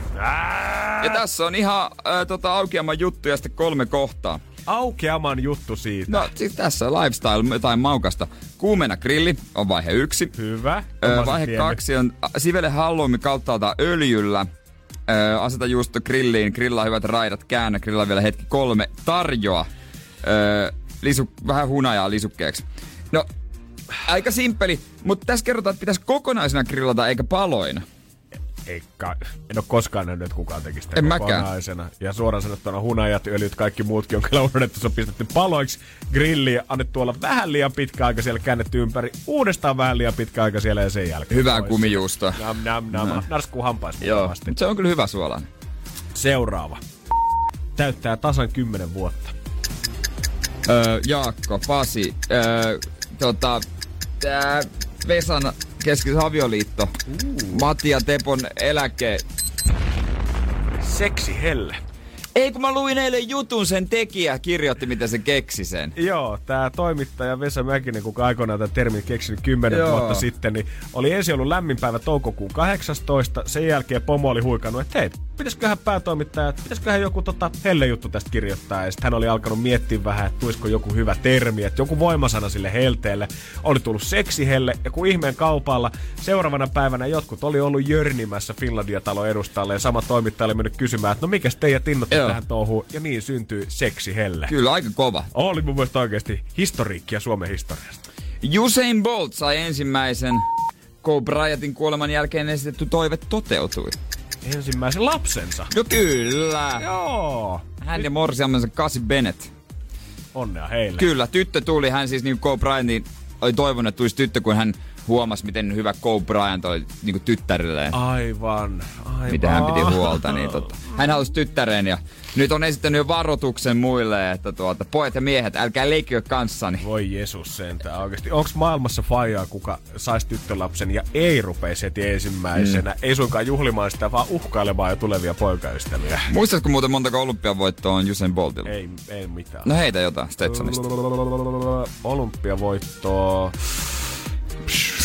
Ja tässä on ihan äh, tota, aukeaman juttuja sitten kolme kohtaa. aukeaman juttu siitä. No siis tässä on lifestyle, jotain maukasta. Kuumena grilli on vaihe yksi. Hyvä. Ö, Oma se vaihe tiennyt. kaksi on a, sivele halloumi kauttaaltaan öljyllä. Ö, aseta juusto grilliin, grillaa hyvät raidat, käännä, grillaa vielä hetki kolme, tarjoa. Ö, lisu, vähän hunajaa lisukkeeksi. No, aika simppeli, mutta tässä kerrotaan, että pitäisi kokonaisena grillata eikä paloina. Ei kai. En ole koskaan nähnyt, että kukaan tekisi sitä En mäkään. kokonaisena. Ja suoraan sanottuna hunajat, öljyt, kaikki muutkin on kyllä unohdettu. Se on pistetty paloiksi grilliin, annettu olla vähän liian pitkä aika siellä, käännetty ympäri. Uudestaan vähän liian pitkä aika siellä ja sen jälkeen. Hyvää pois. kumijuustoa. Nam, nam, nam. No. Narskuu hampais Joo, se on kyllä hyvä suolainen. Seuraava. Täyttää tasan 10 vuotta. Öö, Jaakko, Pasi, öö, tota, tää Vesan keskis avioliitto, Matti ja Tepon eläke. Seksi helle. Ei kun mä luin eilen jutun, sen tekijä kirjoitti, miten se keksi sen. Joo, tämä toimittaja Vesa Mäkinen, kuka aikoinaan tämän termin keksinyt 10 Joo. vuotta sitten, niin oli ensin ollut lämmin päivä toukokuun 18. Sen jälkeen pomo oli huikannut, että hei, pitäisiköhän päätoimittaja, että pitäisiköhän joku tota helle juttu tästä kirjoittaa. Ja sitten hän oli alkanut miettiä vähän, että tulisiko joku hyvä termi, että joku voimasana sille helteelle. Oli tullut seksihelle ja kun ihmeen kaupalla seuraavana päivänä jotkut oli ollut jörnimässä Finlandia-talon edustalle ja sama toimittaja oli mennyt kysymään, että no mikäs teidät innotti Joo. tähän touhuun. Ja niin syntyi seksihelle. Kyllä, aika kova. Oli mun mielestä oikeasti historiikkia Suomen historiasta. Usain Bolt sai ensimmäisen Kobe Bryantin kuoleman jälkeen esitetty toive toteutui. Ensimmäisen lapsensa. No kyllä. Joo. Hän ja morsiamensa Kasi Bennett. Onnea heille. Kyllä, tyttö tuli. Hän siis niin Kobe Bryantin oli toivonut, että tulisi tyttö, kun hän huomasi, miten hyvä Kobe Bryant oli niin tyttärilleen. Aivan, aivan. Mitä hän piti huolta, niin tota, hän halusi tyttären ja nyt on esittänyt jo varoituksen muille, että tuota, pojat ja miehet, älkää leikkikö kanssani. Voi Jeesus sentään oikeesti. Onks maailmassa faijaa, kuka saisi tyttölapsen ja ei rupeisi heti ensimmäisenä? Mm. Ei suinkaan juhlimaan sitä, vaan uhkailemaan jo tulevia poikaystäviä. Muistatko muuten montako olympiavoittoa on Usain Boltilla? Ei, ei mitään. No heitä jotain Stetsonista. Olympiavoittoa.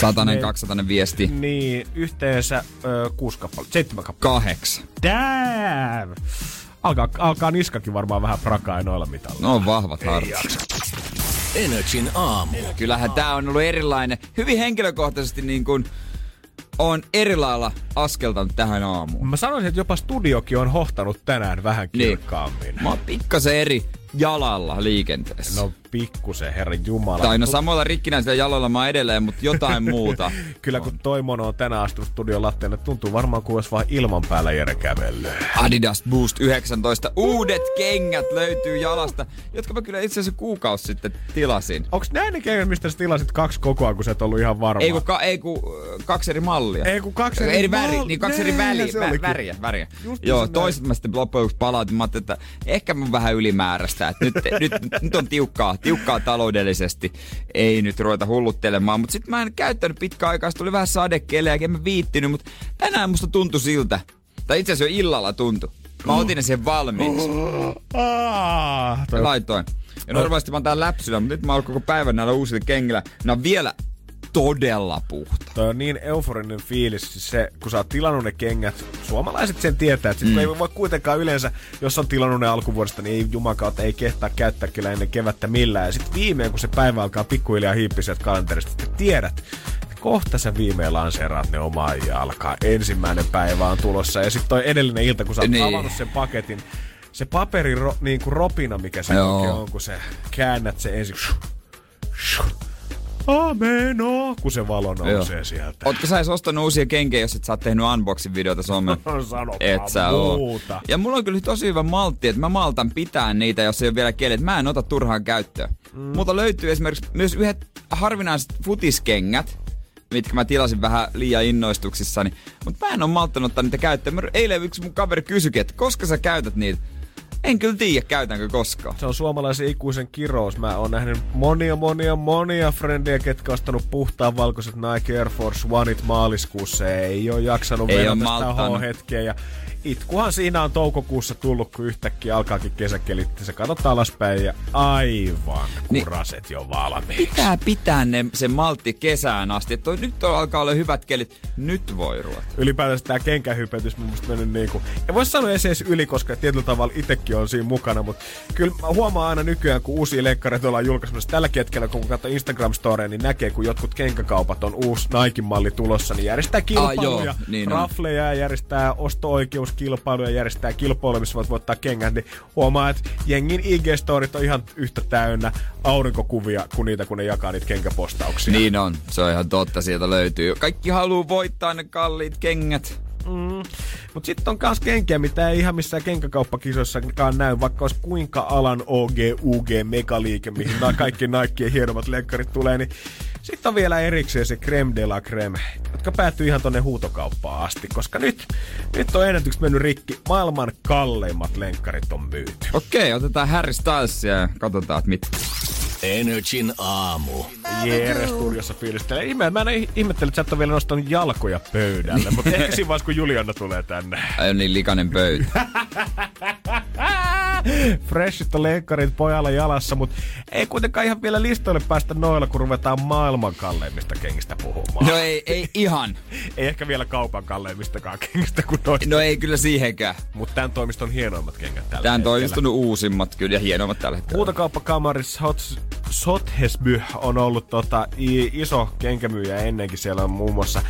Satanen, Ne- kaksatanen viesti. Niin, yhteensä ö, kuusi kappaletta, seitsemän kappaletta. Kahdeksan. Damn! Alkaa, alkaa niskakin varmaan vähän prakaa noilla mitalla. No on vahvat hartiat. Energin aamu. Kyllähän tää on ollut erilainen. Hyvin henkilökohtaisesti niin kuin on eri lailla askeltanut tähän aamuun. Mä sanoisin, että jopa studiokin on hohtanut tänään vähän Niin. kirkkaammin. Mä oon pikkasen eri jalalla liikenteessä. No pikkusen, herran jumala. tai no samoilla rikkinäisillä jaloilla mä edelleen, mutta jotain muuta. Kyllä kun toi mono on tänään astunut studion lattialle, tuntuu varmaan kuin olisi vaan ilman päällä Jere kävellyt. Adidas Boost 19. Uudet kengät löytyy jalasta, jotka mä kyllä itse asiassa kuukausi sitten tilasin. Onks näin ne kengät, mistä sä tilasit kaksi kokoa, kun sä et ollut ihan varma? Ei kun, ka, ei kun äh, kaksi eri mallia. Ei kun kaksi eri eri väri, mal- niin kaksi eri väliä, vä, väriä, väriä. Just Joo, toiset mä sitten loppujen palautin. Mä ajattelin, että ehkä mä vähän ylimääräistä. Että nyt, nyt, nyt, on tiukkaa, tiukkaa taloudellisesti. Ei nyt ruveta hulluttelemaan. Mutta sitten mä en käyttänyt pitkään aikaa. Tuli vähän sadekeleä, en mä viittinyt. Mutta tänään musta tuntui siltä. Tai itse asiassa jo illalla tuntui. Mä otin ne siihen valmiiksi. Ah, toi, laitoin. Ja normaalisti mä oon täällä läpsyllä, mutta nyt mä oon koko päivän näillä uusilla kengillä. Ne on vielä todella puhta. toi on niin euforinen fiilis, siis se, kun sä oot tilannut ne kengät, suomalaiset sen tietää, että sit, mm. ei voi kuitenkaan yleensä, jos on tilannut ne alkuvuodesta, niin ei juman kautta ei kehtaa käyttää kyllä ennen kevättä millään. Ja sitten viimein, kun se päivä alkaa pikkuhiljaa hiippiä sieltä kalenterista, että tiedät, että kohta sä viimein lanseeraat ne omaan ja alkaa. Ensimmäinen päivä on tulossa. Ja sitten toi edellinen ilta, kun sä oot Niin. avannut sen paketin, se paperi ro, niin kuin ropina, mikä se on, kun sä käännät se ensin. Ameno, kun se valo nousee Joo. sieltä. Ootko sä edes ostanut uusia kenkiä, jos et sä oot tehnyt unboxing videota somen? Sanopaa Et sä oo. muuta. Ja mulla on kyllä tosi hyvä maltti, että mä maltan pitää niitä, jos ei ole vielä keli. että Mä en ota turhaan käyttöön. Mm. Mutta löytyy esimerkiksi myös yhdet harvinaiset futiskengät, mitkä mä tilasin vähän liian innoistuksissani. Mutta mä en oo malttanut ottaa niitä käyttöön. Mä- Eilen yksi mun kaveri kysyikin, että koska sä käytät niitä. En kyllä tiedä, käytänkö koskaan. Se on suomalaisen ikuisen kirous. Mä oon nähnyt monia, monia, monia frendejä, ketkä on ostanut puhtaan valkoiset Nike Air Force Oneit maaliskuussa. Ei ole jaksanut Ei oo sitä malttanut. H-hetkeä. Ja itkuhan siinä on toukokuussa tullut, kun yhtäkkiä alkaakin kesäkelit. Sä katsot alaspäin ja aivan Niin- kuraset jo valmiiksi. Pitää pitää ne, se maltti kesään asti. Että nyt on, alkaa olla hyvät kelit. Nyt voi ruveta. ylipäätänsä tämä kenkähypetys mun mielestä mennyt niinku, ja vois sanoa edes edes yli, koska tietyllä tavalla itsekin on siinä mukana, mutta kyllä mä huomaan aina nykyään, kun uusia lenkkareita ollaan julkaisemassa tällä hetkellä, kun katsoo instagram storeja niin näkee, kun jotkut kenkäkaupat on uusi Nike-malli tulossa, niin järjestää kilpailuja, joo, niin rafleja, ja järjestää osto-oikeuskilpailuja, järjestää kilpailuja, missä voit voittaa kengät, niin huomaa, että jengin IG-storit on ihan yhtä täynnä aurinkokuvia kuin niitä, kun ne jakaa niitä kenkäpostauksia. Niin on, se on ihan totta, sieltä löytyy. Kaikki haluaa voittaa ne kalliit kengät. Mutta sitten on myös kenkiä, mitä ei ihan missään kenkäkauppakisoissakaan näy, vaikka olisi kuinka alan OG, UG, megaliike, mihin nämä kaikki Nikeen hienommat lenkkarit tulee, niin sitten on vielä erikseen se creme de la creme, jotka päätyy ihan tonne huutokauppaan asti, koska nyt, nyt on ennätykset mennyt rikki. Maailman kalleimmat lenkkarit on myyty. Okei, otetaan Harry Stylesia ja katsotaan, että mit. Energin aamu. Jeere studiossa fiilistelee. Ihme, mä en ihmettele, että sä et ole vielä nostanut jalkoja pöydälle, mutta ehkä siinä vaiheessa, kun Juliana tulee tänne. Ai on niin likainen pöytä. Freshit on lenkkarit pojalla jalassa, mutta ei kuitenkaan ihan vielä listoille päästä noilla, kun ruvetaan maailman kalleimmista kengistä puhumaan. No ei, ei ihan. Ei ehkä vielä kaupan kalleimmistakaan kengistä kuin noista. No ei kyllä siihenkään. Mutta tämän toimiston hienoimmat kengät tällä Tämän hetkellä. toimiston uusimmat kyllä ja hienommat tällä hetkellä. Huutokauppakamarissa Hot, Sothesby on ollut tota, iso kenkämyyjä ennenkin. Siellä on muun muassa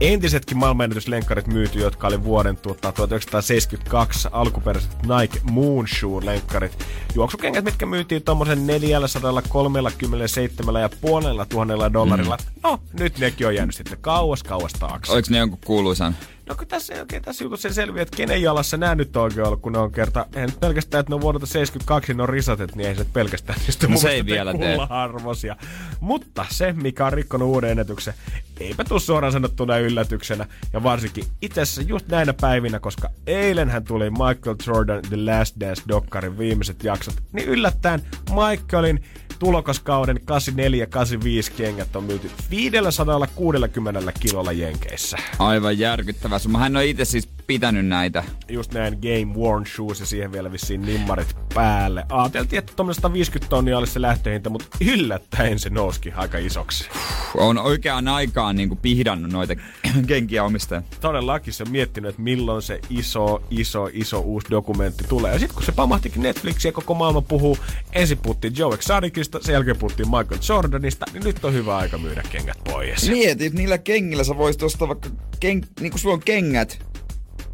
entisetkin maailmanennätyslenkkarit myyty, jotka oli vuoden tota, 1972 alkuperäiset Nike Moonshoe-lenkkarit. Juoksukengät, mitkä myytiin tuommoisen 437 ja puolella tuhannella dollarilla. Mm. No, nyt nekin on jäänyt sitten kauas, kauas taakse. Oliko ne jonkun kuuluisan? No kun tässä ei oikein tässä jutussa selviä, että kenen jalassa nämä nyt on oikein ollut, kun ne on kerta, eihän nyt pelkästään, että ne on vuodelta 72, ne on risatet, niin ei se pelkästään niistä No se ei vielä tee kullanarvoisia. Mutta se, mikä on rikkonut uuden ennätyksen, eipä tuu suoraan sanottuna yllätyksenä, ja varsinkin itse asiassa just näinä päivinä, koska eilenhän tuli Michael Jordan The Last Dance-dokkarin viimeiset jaksot, niin yllättäen Michaelin tulokaskauden 84-85 kengät on myyty 560 kilolla Jenkeissä. Aivan järkyttävä summa. Hän on itse siis pitänyt näitä. just näin game worn shoes ja siihen vielä vissiin nimmarit päälle. Aateltiin, että tuommoinen 150 tonnia olisi se lähtöhinta, mutta yllättäen se nousikin aika isoksi. On oikeaan aikaan niin kuin pihdannut noita kenkiä omistaja. Todellakin se on miettinyt, että milloin se iso, iso, iso uusi dokumentti tulee. Ja sitten kun se pamahtikin Netflixiin ja koko maailma puhuu, ensin puhuttiin Joe Exoticista, sen jälkeen puhuttiin Michael Jordanista, niin nyt on hyvä aika myydä kengät pois. Mieti, että niillä kengillä sä voisit ostaa vaikka, ken, niin kuin sulla on kengät,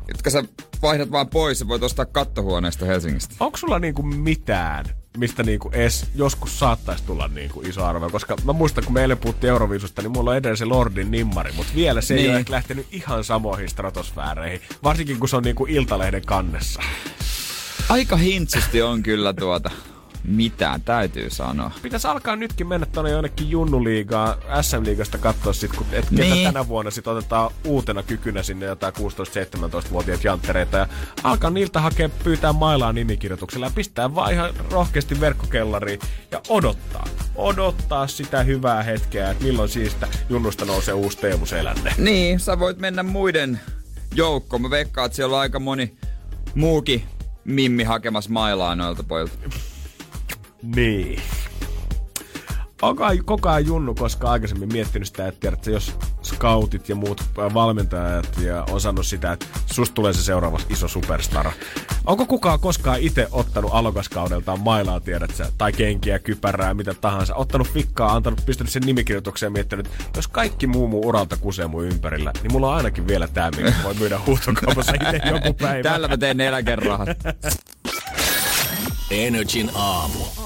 jotka sä vaihdat vaan pois ja voit ostaa kattohuoneesta Helsingistä. Onko sulla niinku mitään, mistä niinku edes joskus saattaisi tulla niinku iso arvo? Koska mä muistan, kun me eilen puhuttiin Euroviisusta, niin mulla on edelleen se Lordin nimmari, mutta vielä se niin. ei ole ehkä lähtenyt ihan samoihin stratosfääreihin. Varsinkin kun se on niinku Iltalehden kannessa. Aika hintsusti on kyllä tuota. Mitä täytyy sanoa. Pitäisi alkaa nytkin mennä tuonne jonnekin Junnuliigaan, SM-liigasta katsoa sit, kun, et ketä Niin. tänä vuonna sit otetaan uutena kykynä sinne jotain 16-17-vuotiaat janttereita ja alkaa niiltä hakea pyytää mailaa nimikirjoituksella ja pistää vaan ihan rohkeasti verkkokellariin ja odottaa. Odottaa sitä hyvää hetkeä, että milloin siitä Junnusta nousee uusi Teemu Selänne. Niin, sä voit mennä muiden joukkoon. Mä veikkaan, että siellä on aika moni muukin mimmi hakemassa mailaa noilta pojilta. Niin. Onko koko ajan Junnu koskaan aikaisemmin miettinyt sitä, että tiedätkö, jos scoutit ja muut äh, valmentajat ja on sanonut sitä, että susta tulee se seuraava iso superstara. Onko kukaan koskaan itse ottanut alokaskaudeltaan mailaa, tiedätkö, tai kenkiä, kypärää, mitä tahansa, ottanut fikkaa, antanut, pistänyt sen nimikirjoitukseen ja miettinyt, että jos kaikki muu mun uralta kusee mun ympärillä, niin mulla on ainakin vielä tää, minkä voi myydä huutokaupassa itse joku päivä. Tällä mä teen eläkerahat. Energin aamu.